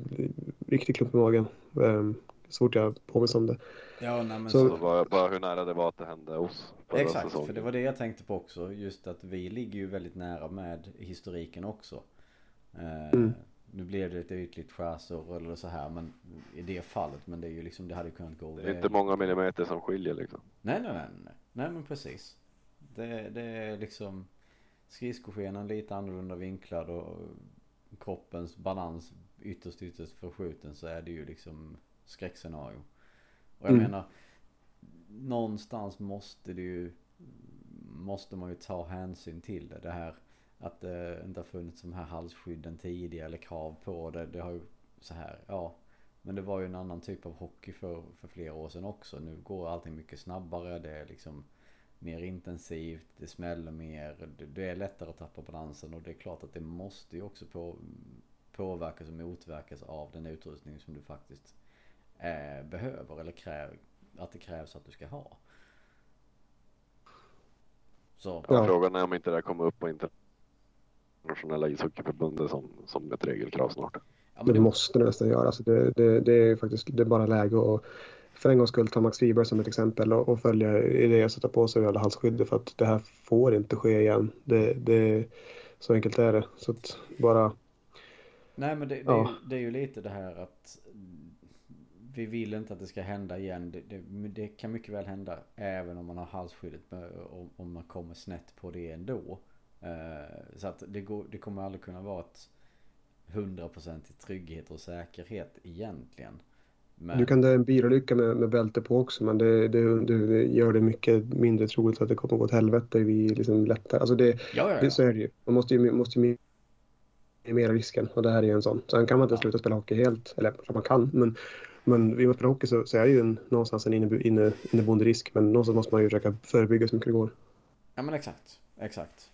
riktigt klump i magen. Eh, så fort jag påminns om det. Ja, nej men Så- så... Bara, bara hur nära det var att det hände oss Exakt, säsongen. för det var det jag tänkte på också. Just att vi ligger ju väldigt nära med historiken också. Eh, Mm. Nu blev det ett ytligt skärsår eller så här men i det fallet. Men det är ju liksom, det hade ju kunnat gå. Det är inte många millimeter som skiljer liksom. Nej, nej, nej, nej. Nej, men precis. Det, det är liksom skridskoskenan lite annorlunda vinklad och kroppens balans ytterst, ytterst förskjuten så är det ju liksom skräckscenario. Och jag Mm. menar, någonstans måste det ju, måste man ju ta hänsyn till det. Det här att det inte har funnits de här halsskydden tidigare eller krav på det. Det har ju så här, ja. Men det var ju en annan typ av hockey för, för flera år sedan också. Nu går allting mycket snabbare. Det är liksom mer intensivt. Det smäller mer. Det, är lättare att tappa balansen. Och det är klart att det måste ju också på, påverkas och motverkas av den utrustning som du faktiskt eh, behöver. Eller kräv, att det krävs att du ska ha. Så. Ja. Frågan är om inte det här kommer upp på internationella ishockeyförbundet som, som ett regelkrav snart. Ja, men det måste det nästan göra. Alltså det, det, det, är faktiskt det är bara läge att för en gångs skull ta Max Wiberg som ett exempel och, och följa i det och sätta på sig alla halsskyddet för att det här får inte ske igen. Det, det, så enkelt är det. Så att bara... Nej men det, det, ja. är, det är ju lite det här att vi vill inte att det ska hända igen. Det, det, det, kan mycket väl hända även om man har halsskyddet. Om, om man kommer snett på det ändå. Uh, så att det, går, det kommer aldrig kunna vara ett hundraprocentig trygghet och säkerhet egentligen. Men... Du kan det en bilolycka med, med bälte på också men det, det, det, gör det mycket mindre troligt att det kommer gå åt helvete vid liksom lättare. Alltså det, ja, ja, ja. det, så är det ju. Man måste ju, måste ju minimera risken och det här är ju en sån. Sen kan man inte sluta spela hockey helt, eller man kan, men, men vid att spela hockey så, så är det ju en, någonstans en inneboende inne, inne risk men någonstans måste man ju försöka förebygga så mycket det går. Ja men exakt, exakt.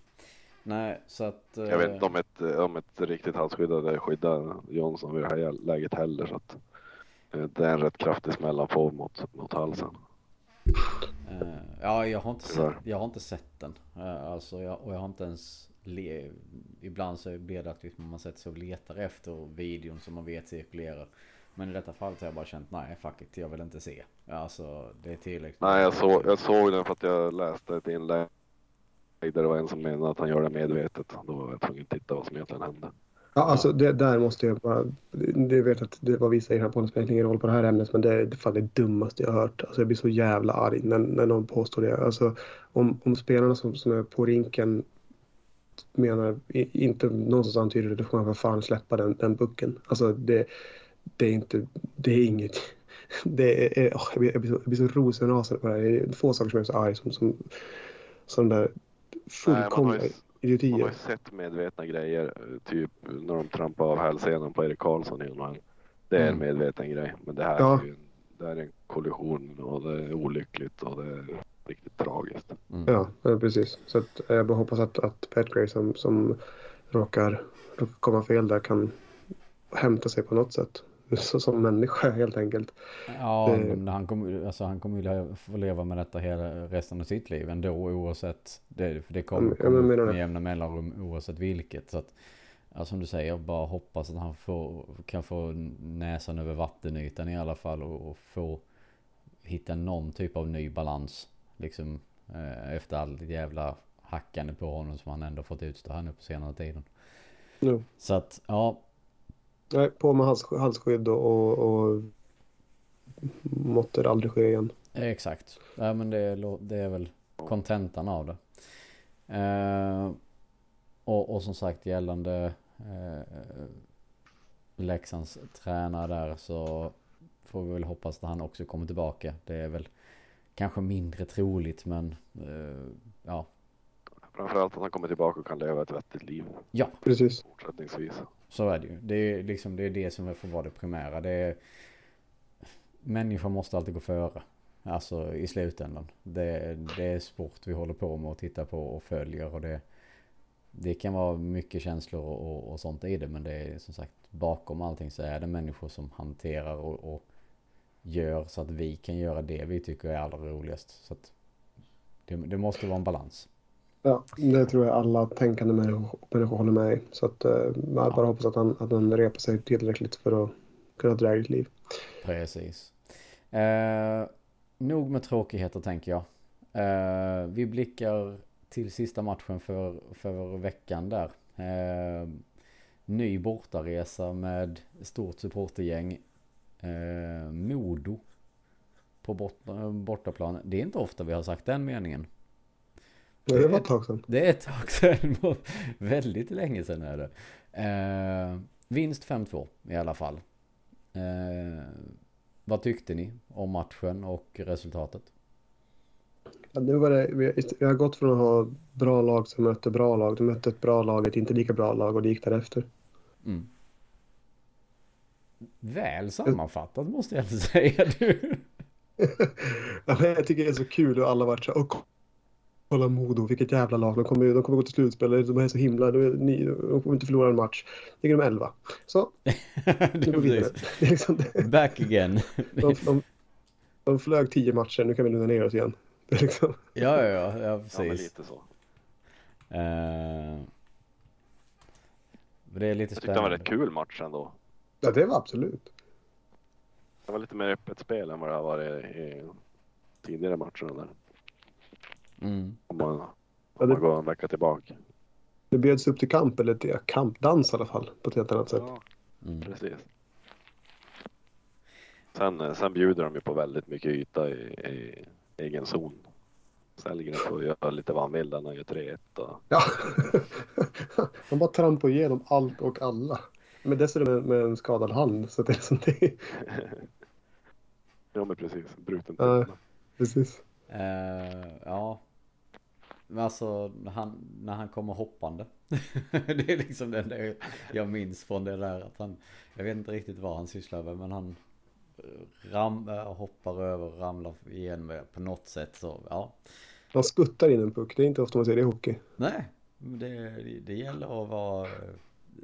Nej, så att... Jag vet inte om ett, om ett riktigt halsskydd hade skyddat Jonsson vid det här läget heller. Så att eh, det är en rätt kraftig smäll han får mot, mot halsen. Uh, ja, jag har, inte sett, jag har inte sett den. Alltså, jag, och jag har inte ens... Le, ibland så blir det att man sätter sig och letar efter videon som man vet cirkulerar. Men i detta fallet har jag bara känt nej fuck it, jag vill inte se. Alltså det är tillräckligt. Nej jag, så, jag såg den för att jag läste ett inlägg där det var en som menade att han gör det medvetet. Då var jag tvungen att titta vad som egentligen hände. Ja, alltså det, där måste jag bara... Det vet att det vad vi säger här på det spelar ingen roll på det här ämnet men det är fan det dummaste jag har hört. Alltså jag blir så jävla arg när, när någon påstår det. Alltså om, om spelarna som, som är på rinken menar inte någonstans antyder det, då får man för fan släppa den, den bucken. Alltså det, det är inte, det är inget. (laughs) Det är, oh, jag, blir, jag, blir så, jag blir så rosenrasande på det här. Det är få saker som jag är så arg som, som, som där fullkomliga idiotier. Man har ju sett medvetna grejer, typ när de trampar av hälsenan på Erik Karlsson i en Det är en mm. medveten grej, men det här ja. är ju en, det är en kollision och det är olyckligt och det är riktigt tragiskt. Mm. Ja, precis. Så att jag bara hoppas att, att Petgray som, som råkar, råkar komma fel där kan hämta sig på något sätt. Som människa helt enkelt. Ja, det... men han kommer alltså, han kommer ju få leva med detta hela resten av sitt liv ändå oavsett. Det, för det kommer ja, komma med jämna mellanrum oavsett vilket. Så att, ja, som du säger, bara hoppas att han får, kan få näsan över vattenytan i alla fall och, och få hitta någon typ av ny balans. Liksom eh, efter allt jävla hackande på honom som han ändå fått utstå här nu på senare tiden. Jo. Så att, ja, Nej, på med hals, halsskydd och, och, och måtte det aldrig ske igen. Exakt. Ja, men det, är, det är väl kontentan av det. Eh, och, och som sagt gällande eh, Leksands tränare där så får vi väl hoppas att han också kommer tillbaka. Det är väl kanske mindre troligt men eh, ja. Framförallt att han kommer tillbaka och kan leva ett vettigt liv. Ja, precis. Fortsättningsvis. Så är det ju. Det är liksom det, är det som får vara det primära. Det är, människan måste alltid gå före. Alltså i slutändan. Det, det är sport vi håller på med och tittar på och följer. Och det, det kan vara mycket känslor och, och sånt i det. Men det är som sagt bakom allting så är det människor som hanterar och, och gör så att vi kan göra det vi tycker är allra roligast. Så att det, det måste vara en balans. Ja, det tror jag alla tänkande människor håller med i. Så att, eh, jag bara hoppas att han, att han repar sig tillräckligt för att kunna ha ett liv. Precis. Eh, nog med tråkigheter tänker jag. Eh, vi blickar till sista matchen för, för veckan där. Eh, ny bortaresa med stort supportergäng. Eh, Modo på bort, bortaplan. Det är inte ofta vi har sagt den meningen. Det, det var ett tag sedan. Det är ett tag sedan. (laughs) Väldigt länge sedan är det. Eh, vinst 5-2 i alla fall. Eh, vad tyckte ni om matchen och resultatet? Ja, nu var det, vi, har gått från att ha bra lag som mötte bra lag. De mötte ett bra lag, ett inte lika bra lag och det gick därefter. Mm. Väl sammanfattat måste jag säga (laughs) du. (laughs) ja, jag tycker det är så kul hur alla varit så "Åh, kolla Modo, vilket jävla lag. De kommer, de kommer gå till slutspel, de är så himla, de, är, ni, de kommer inte förlora en match. Ligger de 11. Så, (laughs) det nu går är vi vidare. precis. Liksom, det- Back again. (laughs) de, de, de flög 10 matcher, nu kan vi lugna ner oss igen. Det är liksom, ja, ja, ja, ja, Ja, men precis. lite så. Eh, det är lite Jag tyckte det var rätt kul match ändå. ja, det var absolut. Det var lite mer öppet spel än vad det har varit i tidigare matcherna där. Mm. Om man, Ja, om det- man går en vecka tillbaka. Det bjöds upp till kamp, eller till kampdans i alla fall, på ett helt annat sätt. Ja, Mm. precis. Sen, eh, sen bjuder de ju på väldigt mycket yta i, i egen zon. Sellgren får göra lite vad han vill. Har ju 3-1 och Ja. (laughs) De bara trampar igenom allt och alla. Men dessutom med, med en skadad hand. Så det är som det är. (laughs) Ja men precis, bruten Ja. tunna. Precis. Eh, ja. Men alltså han, när han kommer hoppande. (laughs) det är liksom det enda jag minns från det där att han. Jag vet inte riktigt vad han sysslar med men han ram, eh, hoppar över, ramlar igenom på något sätt så ja. De skuttar in en puck. Det är inte ofta man ser det i hockey. Nej, det, det gäller att vara eh,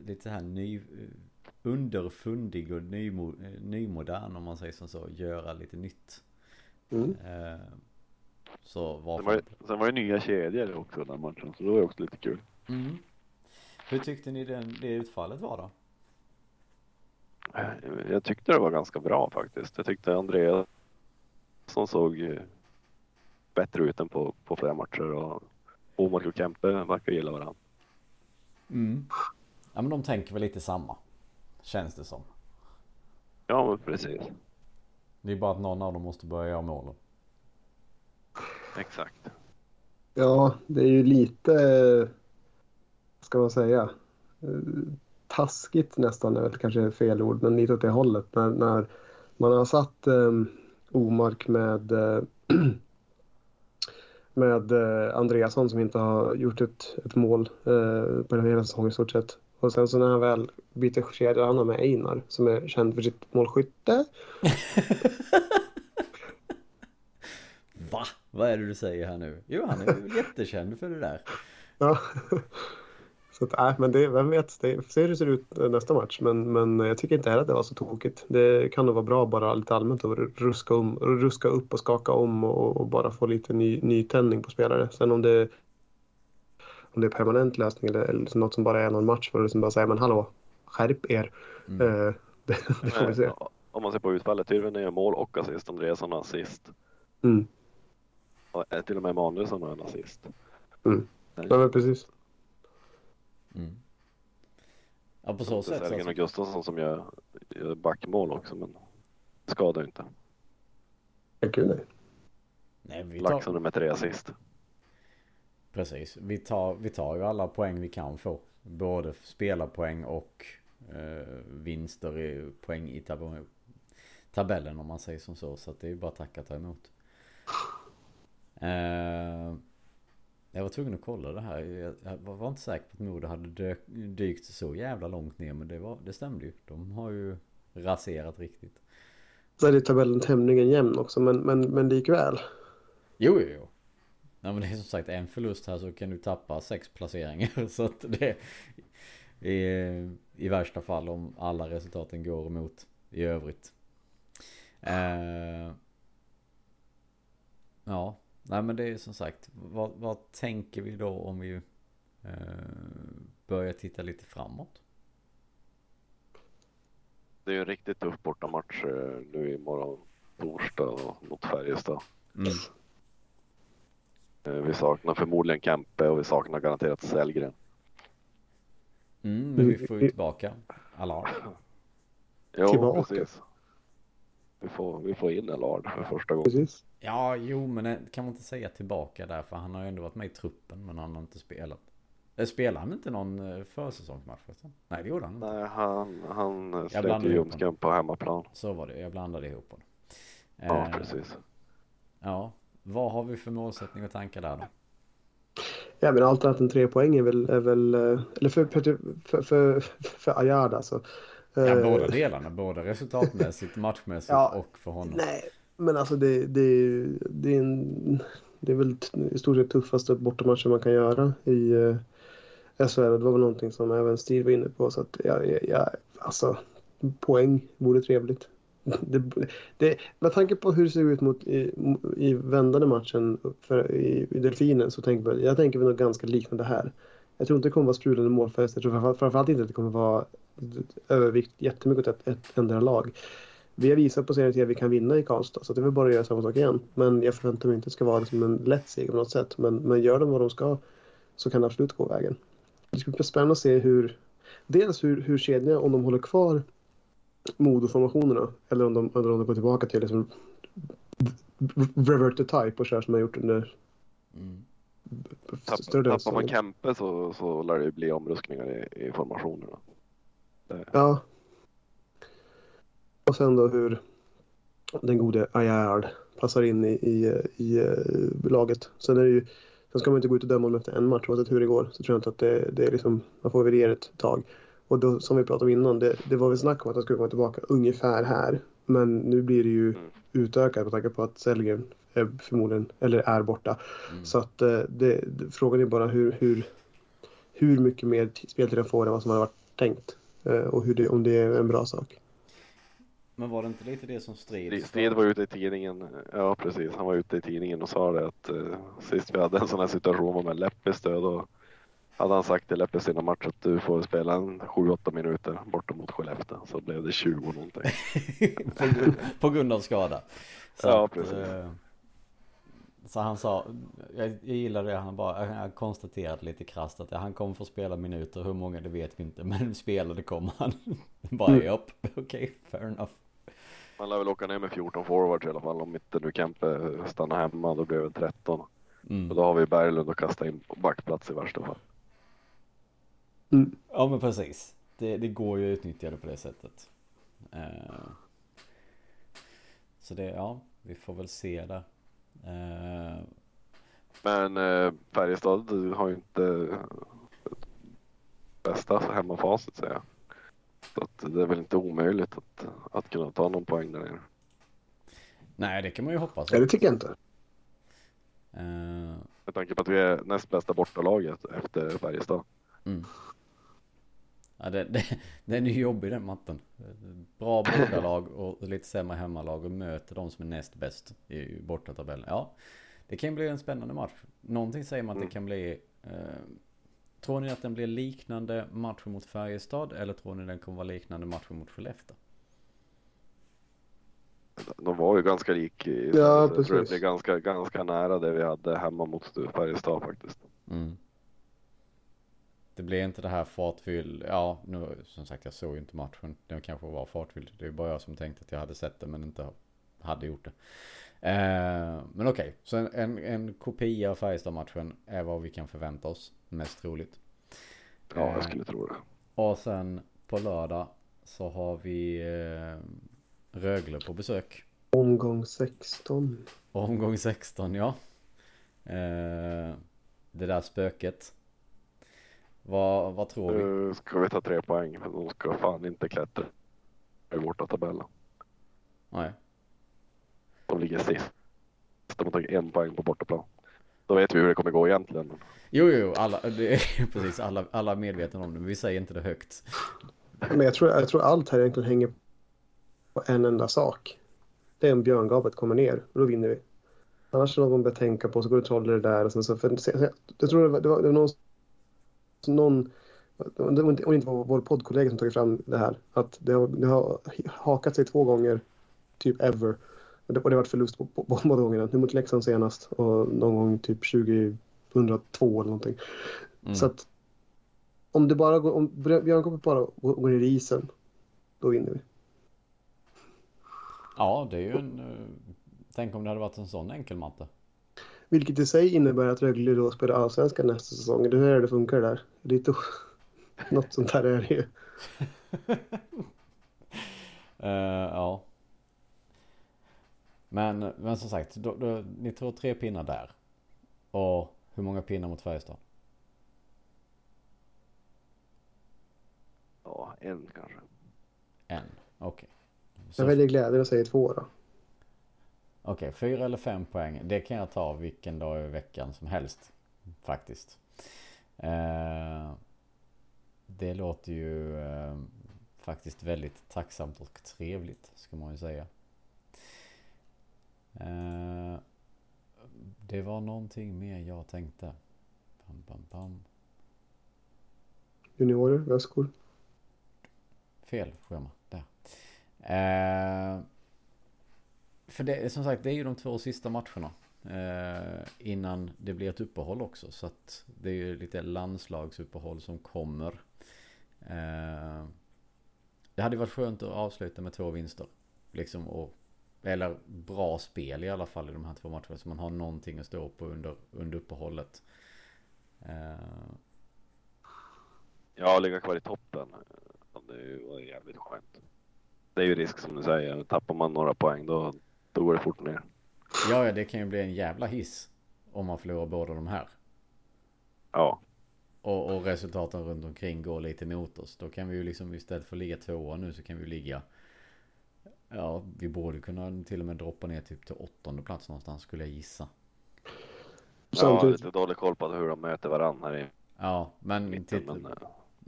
lite här ny, eh, underfundig och nymo, nymodern om man säger som så. Göra lite nytt. Mm. Eh, Så Sen varför var, inte? ju- sen var ju nya kedjor också den matchen. Så det var ju också lite kul. Mm. Hur tyckte ni den, det utfallet var då? Jag tyckte det var ganska bra faktiskt. Jag tyckte Andreas som såg eh, bättre ut än på, på flera matcher och Omark och Kempe verkar gilla varandra. Mm. Ja men de tänker väl lite samma. Känns det som. Ja men precis. Det är bara att någon av dem måste börja göra målen. Exakt. Ja, det är ju lite, vad ska man säga, Eh, taskigt nästan är väl kanske fel ord, men lite åt det hållet. När, när man har satt um, Omark med, eh, (clears throat) med eh, Andreasson som inte har gjort ett, ett mål eh, på den hela säsongen i stort sett. Och sen så när han väl byter kedja, han har med Einar som är känd för sitt målskytte. (laughs) Va? Vad är det du säger här nu? Jo han är väl (laughs) jättekänd för det där. Ja. (laughs) Så att, äh, men det, vem vet, det, se hur det ser ut eh, nästa match. Men, men jag tycker inte heller att det var så tokigt. Det kan nog vara bra bara lite allmänt att ruska, om, ruska upp och skaka om och, och bara få lite ny, nytändning på spelare. Sen om det, om det är permanent lösning eller, eller något som bara är någon match för att liksom bara säga men hallå, skärp er. Mm. Eh, (laughs) det, det får vi se. Om man ser på utfallet, Tyrväinen gör mål och assist. Andreasson har assist. Mm. Till och med Emanuelsson har en assist. Mm. Ja, men precis. Mm. Ja på Det så är sätt så Sellgren och Gustafsson som gör, gör backmål också men skadar inte. Gud, nej. Nej vi Laxson tar, med tre assist. precis. Vi tar, vi tar ju alla poäng vi kan få. Både spelarpoäng och eh, vinster i poäng i tab- tabellen om man säger som så. Så att det är ju bara att tacka och ta emot. Eh, jag var tvungen att kolla det här. Jag, var inte säker på att Modo hade dykt så jävla långt ner. Men det, var, det stämde ju. De har ju raserat riktigt. Så är tabellen tämligen jämn också, men, men, men likväl. Jo, jo, jo. Ja, men det är som sagt en förlust här så kan du tappa sex placeringar. (laughs) Så att det är i värsta fall om alla resultaten går emot i övrigt. Eh, ja, nej men det är som sagt. Vad, vad tänker vi då om vi eh, börjar titta lite framåt? Det är ju en riktigt tuff bortamatch eh, nu imorgon torsdag och mot Färjestad. Mm. Eh, Vi saknar förmodligen Kempe och vi saknar garanterat Sellgren. Mm, men vi får ju tillbaka Allard. (laughs) Jo, Tillbaka. precis. Vi får, vi får in Allard för första gången. Precis. Ja, jo, men det kan man inte säga tillbaka där för han har ju ändå varit med i truppen men han har inte spelat. Eh, Spelade han inte någon eh, försäsongsmatch? Nej, det gjorde han inte. Nej, han, han ihop ljumsken på hemmaplan. Så var det, jag blandade ihop honom. Ja, Eh, precis. Ja, Vad har vi för målsättning och tankar där då? Ja, men allt annat än tre poäng är väl, är väl eh, eller för, för, för, för, för Ayard alltså. Ja, Eh, båda delarna, både resultatmässigt, (laughs) matchmässigt Ja, och för honom. Nej, men alltså det, det, det, är, en, det är väl i stort sett tuffaste bortamatchen man kan göra i eh, SHL. Det var väl någonting som även Steve var inne på. Så att jag, jag, jag, alltså, poäng vore trevligt. (laughs) Det, det, med tanke på hur det ser ut mot, i, i vändande matchen för, i, i Delfinen så tänker jag, jag tänker väl något ganska liknande här. Jag tror inte det kommer vara sprudlande målfest. Jag tror framförallt, framförallt inte att det kommer vara övervikt jättemycket åt ett, ett enda lag. Vi har visat på serien att vi kan vinna i Karlstad så det är väl bara att göra samma sak igen. Men jag förväntar mig inte att det ska vara liksom en lätt seger på något sätt. Men, men gör de vad de ska så kan det absolut gå vägen. Det ska bli spännande att se hur dels hur, hur kedjan, om de håller kvar Modo-formationerna eller om de, eller om de går tillbaka till liksom revert the type och kör som har gjort under Mm. av Tappar man. Kempe så, så lär det bli omruskningar i, i formationerna. Ja. Och sen då hur den gode Ayard passar in i, i, i eh, laget. Sen är det ju Sen ska man inte gå ut och döma honom efter en match oavsett hur det går. Så tror jag inte att det, det är liksom, man får väl ge det ett tag. Och då, som vi pratade om innan, det, det var väl snack om att han skulle komma tillbaka ungefär här. Men nu blir det ju Mm. utökat med tanke på att Sellgren är förmodligen, eller är borta. Mm. Så att eh, det, frågan är bara hur, hur, hur mycket mer speltid han får än vad som hade varit tänkt. Eh, och hur det, om det är en bra sak. Men var det inte lite det som strid? Strid- var ute i tidningen, ja precis, han var ute i tidningen och sa det att eh, sist vi hade en sån här situation med Leppes död då hade han sagt till Leppes innan match att du får spela en 7-8 minuter borta mot Skellefteå. Så blev det 20 någonting. (laughs) på, grund, på grund av skada. Så Ja, att, precis. eh, Så han sa, jag, jag gillar det, han bara, han konstaterade lite krasst att han kommer få spela minuter, hur många det vet vi inte, (laughs) men spelade kommer han. bara, Mm. japp, okej, fair enough. Man lär väl åka ner med 14 forwards i alla fall om inte nu Kempe stannar hemma. Då blir det 13. Mm. Och då har vi Berglund att kasta in på backplats i värsta fall. Mm. Ja men precis. Det, det går ju att utnyttja det på det sättet. Eh, så det, ja, vi får väl se där. Eh, Men eh, Färjestad har ju inte bästa hemmafacit säger jag. Så att det är väl inte omöjligt att, att kunna ta någon poäng där nere. nej, det kan man ju hoppas. Ja, det tycker jag inte. Eh, Med tanke på att vi är näst bästa bortalaget efter Färjestad. Mm. Ja, det, det, den är ju jobbig den matten. Bra bortalag och lite sämre hemmalag och möter de som är näst bäst i bortatabellen. Ja, det kan bli en spännande match. Någonting säger man att det Mm. kan bli... Eh, tror ni att den blir liknande matchen mot Färjestad eller tror ni den kommer vara liknande matchen mot Skellefteå? De var ju ganska lik i Ja, jag tror det precis. blir ganska, ganska nära det vi hade hemma mot Färjestad faktiskt. Mm. Det blir inte det här fartfylld. Ja, nu som sagt jag såg ju inte matchen. Den kanske var fartfylld. Det är bara jag som tänkte att jag hade sett det men inte hade gjort det. Eh, men okej, så en, en, en kopia av Färjestad-matchen är vad vi kan förvänta oss. Mest troligt. Ja, Eh. jag skulle tro det. Och sen på lördag så har vi eh, Rögle på besök. Omgång 16. Omgång 16 ja. Eh, det där spöket. Vad, vad tror vi? Nu ska vi ta tre poäng för de ska fan inte klättra i borta tabellen. Nej. De ligger sist. De har tagit en poäng på bortaplan. Då vet vi hur det kommer gå egentligen. Jo, jo, alla, det är (laughs) precis, alla, alla är medvetna om det, men vi säger inte det högt. Men jag tror, jag tror allt här egentligen hänger på en enda sak. Det är om björngapet kommer ner och då vinner vi. Annars är det något man bör tänka på så går det troll det där och sen så. För, jag tror det var, det var, var någon, någon det inte, och inte var vår poddkollega som tagit fram det här. Att det har, det har hakat sig två gånger, typ ever. Och det, och det har varit förlust på, på, på båda gångerna. Nu mot Leksand senast och någon gång typ 2002 eller någonting. Mm. Så att om det bara går, om björngapet bara går går ner i isen, då vinner vi. Ja, det är ju en... eh, Tänk om det hade varit en sån enkel matte. Vilket i sig innebär att Rögle då spelar allsvenskan nästa säsong. Det är det funkar där. Lite (laughs) något sånt där är det ju. (laughs) Eh, ja. Men, men som sagt, då, då, ni tror tre pinnar där. Och hur många pinnar mot Färjestad? Ja, en kanske. En, okej. Jag Så- väljer glädjen och säger två då. Okej, fyra eller fem poäng. Det kan jag ta vilken dag i veckan som helst. Faktiskt. Eh, det låter ju eh, faktiskt väldigt tacksamt och trevligt. Ska man ju säga. Eh, det var någonting mer jag tänkte. Bam, bam, bam. Juniorer, väskor. Fel schema. Där. För det, som sagt, det är ju de två sista matcherna. Eh, innan det blir ett uppehåll också. Så att det är ju lite landslagsuppehåll som kommer. Eh, det hade varit skönt att avsluta med två vinster. Liksom och, eller bra spel i alla fall i de här två matcherna. Så man har någonting att stå på under, under uppehållet. Eh, Ja, ligga kvar i toppen. Eh, det är ju jävligt skönt. Det är ju risk som du säger. Tappar man några poäng då, då går det fort ner. Ja, ja, det kan ju bli en jävla hiss om man förlorar båda de här. Ja, Och, och resultaten runt omkring går lite mot oss. Då kan vi ju liksom istället för att ligga tvåa nu så kan vi ligga... Ja, vi borde kunna till och med droppa ner typ till åttonde plats någonstans skulle jag gissa. jag har Samtidigt, lite dålig koll på hur de möter varandra här i Ja, men, mitten. titta, Men, eh,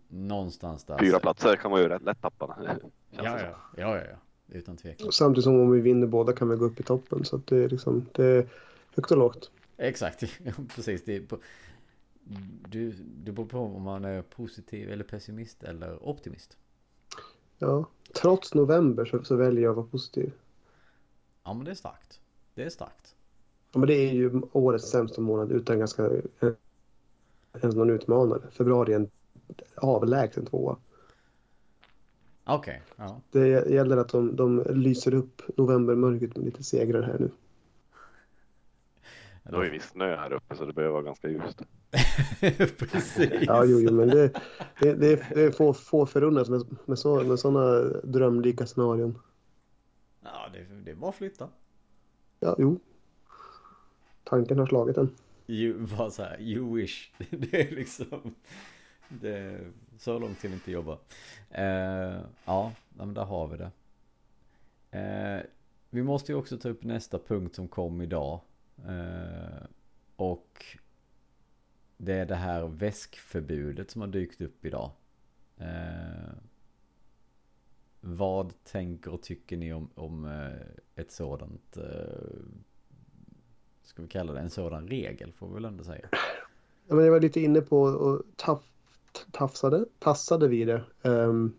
någonstans där. fyra platser kan man ju rätt lätt tappa. (laughs) Ja, ja, ja, ja, ja. Utan tvekan. samtidigt som om vi vinner båda kan vi gå upp i toppen. Så att det är liksom, det är högt och lågt. Exakt, (laughs) precis. Det på, du, det beror på om man är positiv eller pessimist eller optimist. Ja, trots november så, så väljer jag att vara positiv. Ja, men det är starkt. Det är starkt. Ja, men det är ju årets sämsta månad utan ganska eh, ens någon utmanare. Februari är en avlägsen tvåa. Okej, ja. Det gäller att de, de lyser upp novembermörkret med lite segrar här nu. Det har ju viss snö här uppe så det behöver vara ganska ljust. (laughs) Precis. Ja, jo, jo men det, det, det, är, det är få, få förunnat med, med, så, med sådana drömlika scenarion. Ja, det, det är bara att flytta. Ja, jo. Tanken har slagit en. You, bara så här, you wish. (laughs) Det är liksom... Det är så långt till inte jobba. Eh, ja, men där har vi det. Eh, vi måste ju också ta upp nästa punkt som kom idag. Eh, och det är det här väskförbudet som har dykt upp idag. Eh, vad tänker och tycker ni om, om eh, ett sådant eh, ska vi kalla det en sådan regel får vi väl ändå säga. Ja, men jag var lite inne på att tafsade, tassade vid det ehm,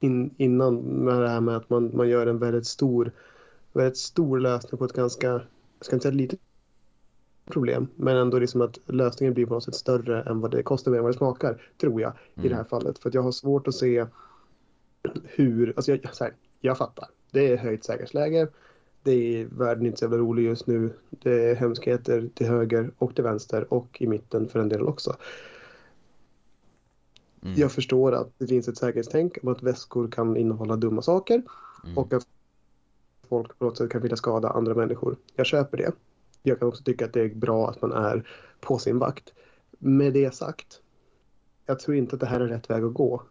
in, innan med det här med att man, man gör en väldigt stor, väldigt stor lösning på ett ganska, jag ska inte säga litet problem, men ändå liksom att lösningen blir på något sätt större än vad det kostar mer än vad det smakar, tror jag, i det här fallet. För att jag har svårt att se hur, alltså jag, här, jag fattar, det är höjt säkerhetsläge, det är världen inte så jävla rolig just nu. Det är hemskheter till höger och till vänster och i mitten för en del också. Mm. Jag förstår att det finns ett säkerhetstänk om att väskor kan innehålla dumma saker Mm. och att folk på något sätt kan vilja skada andra människor. Jag köper det. Jag kan också tycka att det är bra att man är på sin vakt. Med det sagt, jag tror inte att det här är rätt väg att gå.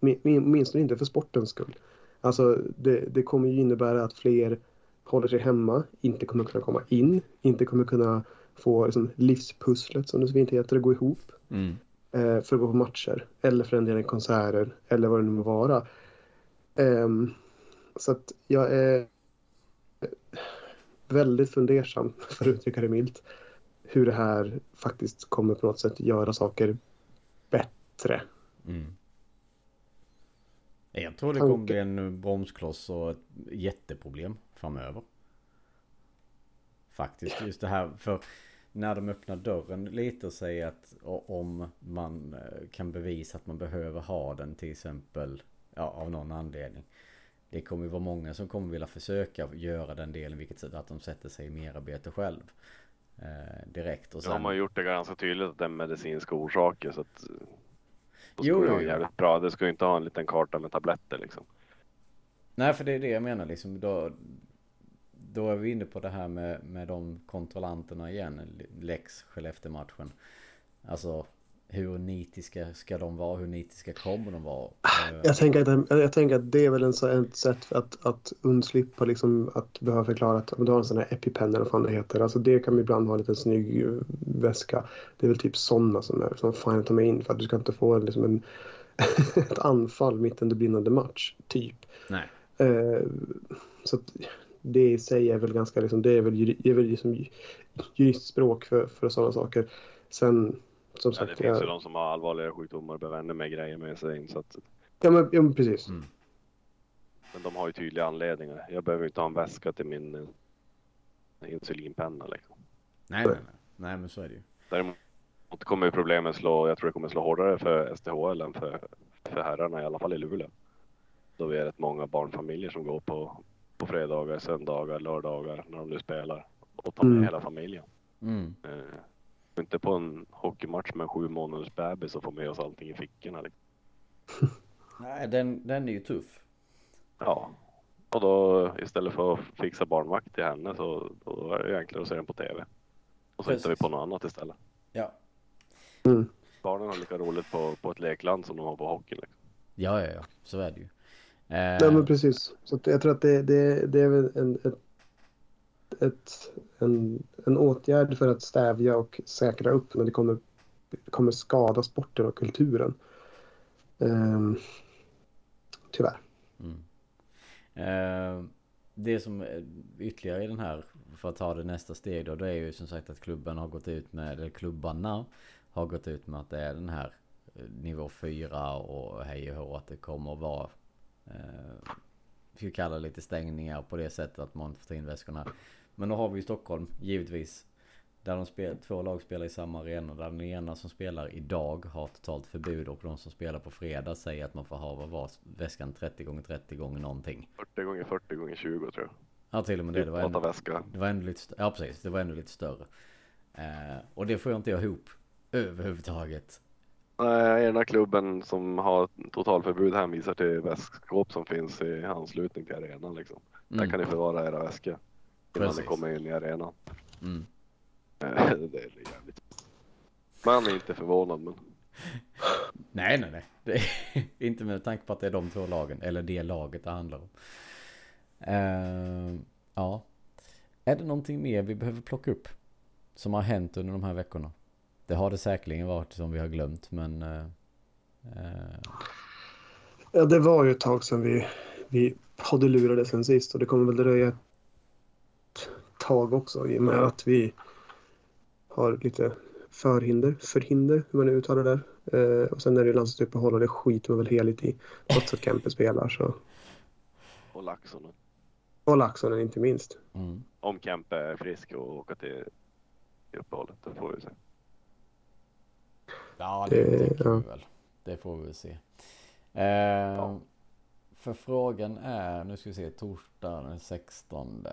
Min- min- Åtminstone inte för sportens skull. Alltså det, det kommer ju innebära att fler håller sig hemma, inte kommer kunna komma in, inte kommer kunna få liksom, livspusslet som det så fint heter att gå ihop Mm. Eh, för att gå på matcher eller för en del konserter eller vad det nu må vara. Ehm, så att jag är väldigt fundersam, för att uttrycka det milt, hur det här faktiskt kommer på något sätt göra saker bättre. Mm. Jag tror det kommer bli en bromskloss och ett jätteproblem framöver. Faktiskt just det här för när de öppnar dörren lite och säger att om man eh, kan bevisa att man behöver ha den till exempel ja, av någon anledning. Det kommer ju vara många som kommer vilja försöka göra den delen vilket sätt att de sätter sig i merarbete själv. Eh, direkt och Då har sen... man gjort det ganska tydligt att det är medicinska orsaker så att då ska Jo, det vara jävligt bra. Det ska ju inte ha en liten karta med tabletter liksom. Nej för det är det jag menar liksom. Då, då är vi inne på det här med, med de kontrollanterna igen. Lex Skellefteå-matchen. Alltså hur nitiska ska de vara? Hur nitiska kommer de vara? Jag tänker att, jag tänker att det är väl en, ett sätt att, att undslippa liksom att behöva förklara att du har en sån här EpiPen eller vad fan det heter. Alltså det kan ibland vara en liten snygg eh, väska. Det är väl typ sådana som är som fan ta mig in för att du ska inte få liksom en, (laughs) ett anfall mitt under brinnande match. Typ. Nej. Eh, så att det i sig är väl ganska liksom, det är väl, det är väl liksom juristspråk för, för sådana saker. Sen som ja, det finns ju de som har allvarliga sjukdomar och behöver ännu mer grejer med sig in. Så att... Ja men, ja, men precis. Mm. Men de har ju tydliga anledningar. Jag behöver inte ha en väska till min eh, insulinpenna liksom. Nej, nej, nej. Nej, men så är det ju. Däremot kommer ju problemet slå, jag tror det kommer slå hårdare för STHL än för, för herrarna, i alla fall i Luleå. Då vi är rätt många barnfamiljer som går på, på fredagar, söndagar, lördagar när de nu spelar och tar med mm. hela familjen. Mm. Eh, inte på en hockeymatch med en sju månaders bebis och få med oss allting i fickorna. Liksom. (laughs) Nej, den, den är ju tuff. Ja, och då istället för att fixa barnvakt till henne så då är det enklare att se den på TV. Och så hittar vi på något annat istället. Ja. Mm. Barnen har lika roligt på, på ett lekland som de har på hockeyn. Liksom. Ja, ja, ja, så är det ju. Eh... Ja, men precis. Så jag tror att det, det, det är väl en, ett ett, en, en åtgärd för att stävja och säkra upp men det kommer, kommer skada sporten och kulturen. Um, tyvärr. Mm. Uh, det som ytterligare i den här, för att ta det nästa steg då, det är ju som sagt att klubben har gått ut med, eller klubbarna har gått ut med att det är den här eh, nivå 4 och hej och hå, att det kommer vara eh, vi kalla lite stängningar på det sättet att man får ta in väskorna. Men då har vi ju Stockholm, givetvis. Där de spel, två lag spelar i samma arena. Där den ena som spelar idag har totalt förbud och de som spelar på fredag säger att man får ha vad var väskan 30 gånger 30 gånger någonting. 40 gånger 40 gånger 20 tror jag. Ja till och med det. Det var ändå, väska. det var ändå lite, ja precis, det var ändå lite större. Eh, och det får jag inte ihop överhuvudtaget. Nej, ena klubben som har totalförbud hänvisar till väskskåp som finns i anslutning till arenan liksom. Mm. Där kan ni förvara era väskor innan Precis. ni kommer in i arenan. Mm. (laughs) det är jävligt. Man är inte förvånad men. (laughs) Nej, nej, nej. (laughs) Inte med tanke på att det är de två lagen, eller det laget det handlar om. Uh, ja. Är det någonting mer vi behöver plocka upp? Som har hänt under de här veckorna? Det har det säkerligen varit som vi har glömt, men... Uh, uh... Ja, det var ju ett tag sedan vi, vi poddelurade sen sist och det kommer väl dröja ett tag också i och med att vi har lite förhinder, förhinder hur man nu uttalar det där. Eh, och sen är det landslagsuppehåll och det skiter man väl heligt i trots att Kempe spelar så. Och Laxonen. Och Laxonen inte minst. Mm. Om Kempe är frisk och åka till, till uppehållet, det får vi se. Ja, det, det tänker ja. vi väl. Det får vi väl se. Eh, ja. För frågan är, nu ska vi se, torsdag den 16.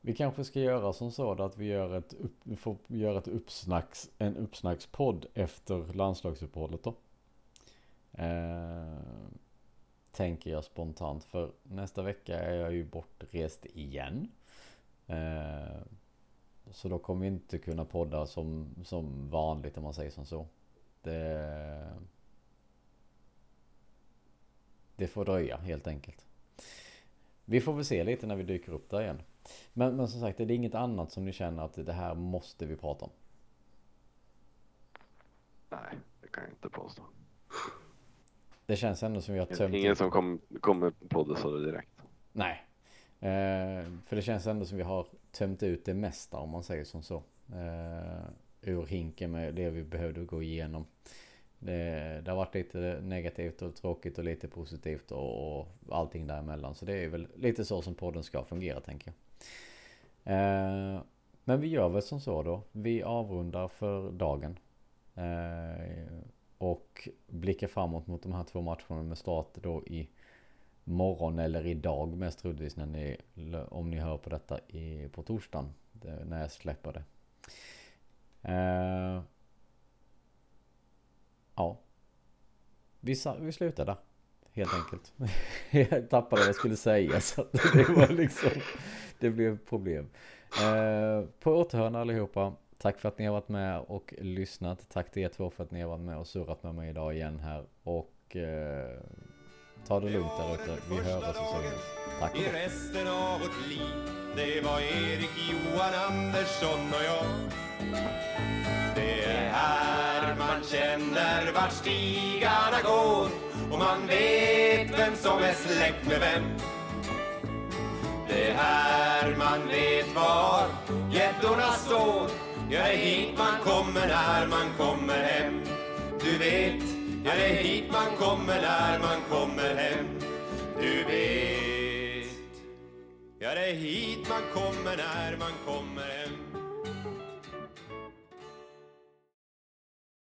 Vi kanske ska göra som så att vi gör ett, upp, vi får göra ett uppsnacks, en uppsnackspodd efter landslagsuppehållet då. Eh, tänker jag spontant för nästa vecka är jag ju bortrest igen. Eh, så då kommer vi inte kunna podda som, som vanligt om man säger som så. Det, det får dröja helt enkelt. Vi får väl se lite när vi dyker upp där igen. Men, men som sagt, är det inget annat som ni känner att det här måste vi prata om? Nej, det kan jag inte påstå. Det känns ändå som vi har tömt Ingen som kom, kommer på det så direkt. Nej. Eh, för det känns ändå som vi har tömt ut det mesta om man säger som så. Eh, ur hinken med det vi behövde gå igenom. Det, det, har varit lite negativt och tråkigt och lite positivt och, och allting däremellan. Så det är väl lite så som podden ska fungera tänker jag. Eh, men vi gör väl som så då. Vi avrundar för dagen. Eh, och blickar framåt mot de här två matcherna med start då i morgon eller idag mest troligtvis när ni, om ni hör på detta i, på torsdagen. När jag släpper det. Uh, ja. Vi, vi slutar där. helt enkelt. (laughs) jag tappade vad jag skulle säga så det var liksom, det blev problem. Uh, på återhörande allihopa. Tack för att ni har varit med och lyssnat. Tack till er två för att ni har varit med och surrat med mig idag igen här. Och uh, ta det lugnt där ute. Vi hörs och ses. Tack. I resten av vårt liv Det var Erik, Johan, Andersson och jag Det är här man känner vart stigarna går och man vet vem som är släkt med vem Det är här man vet var gäddorna står Ja, det är hit man kommer när man kommer hem Du vet, ja det är hit man kommer när man kommer hem. Du vet Ja, det är hit man kommer när man kommer hem.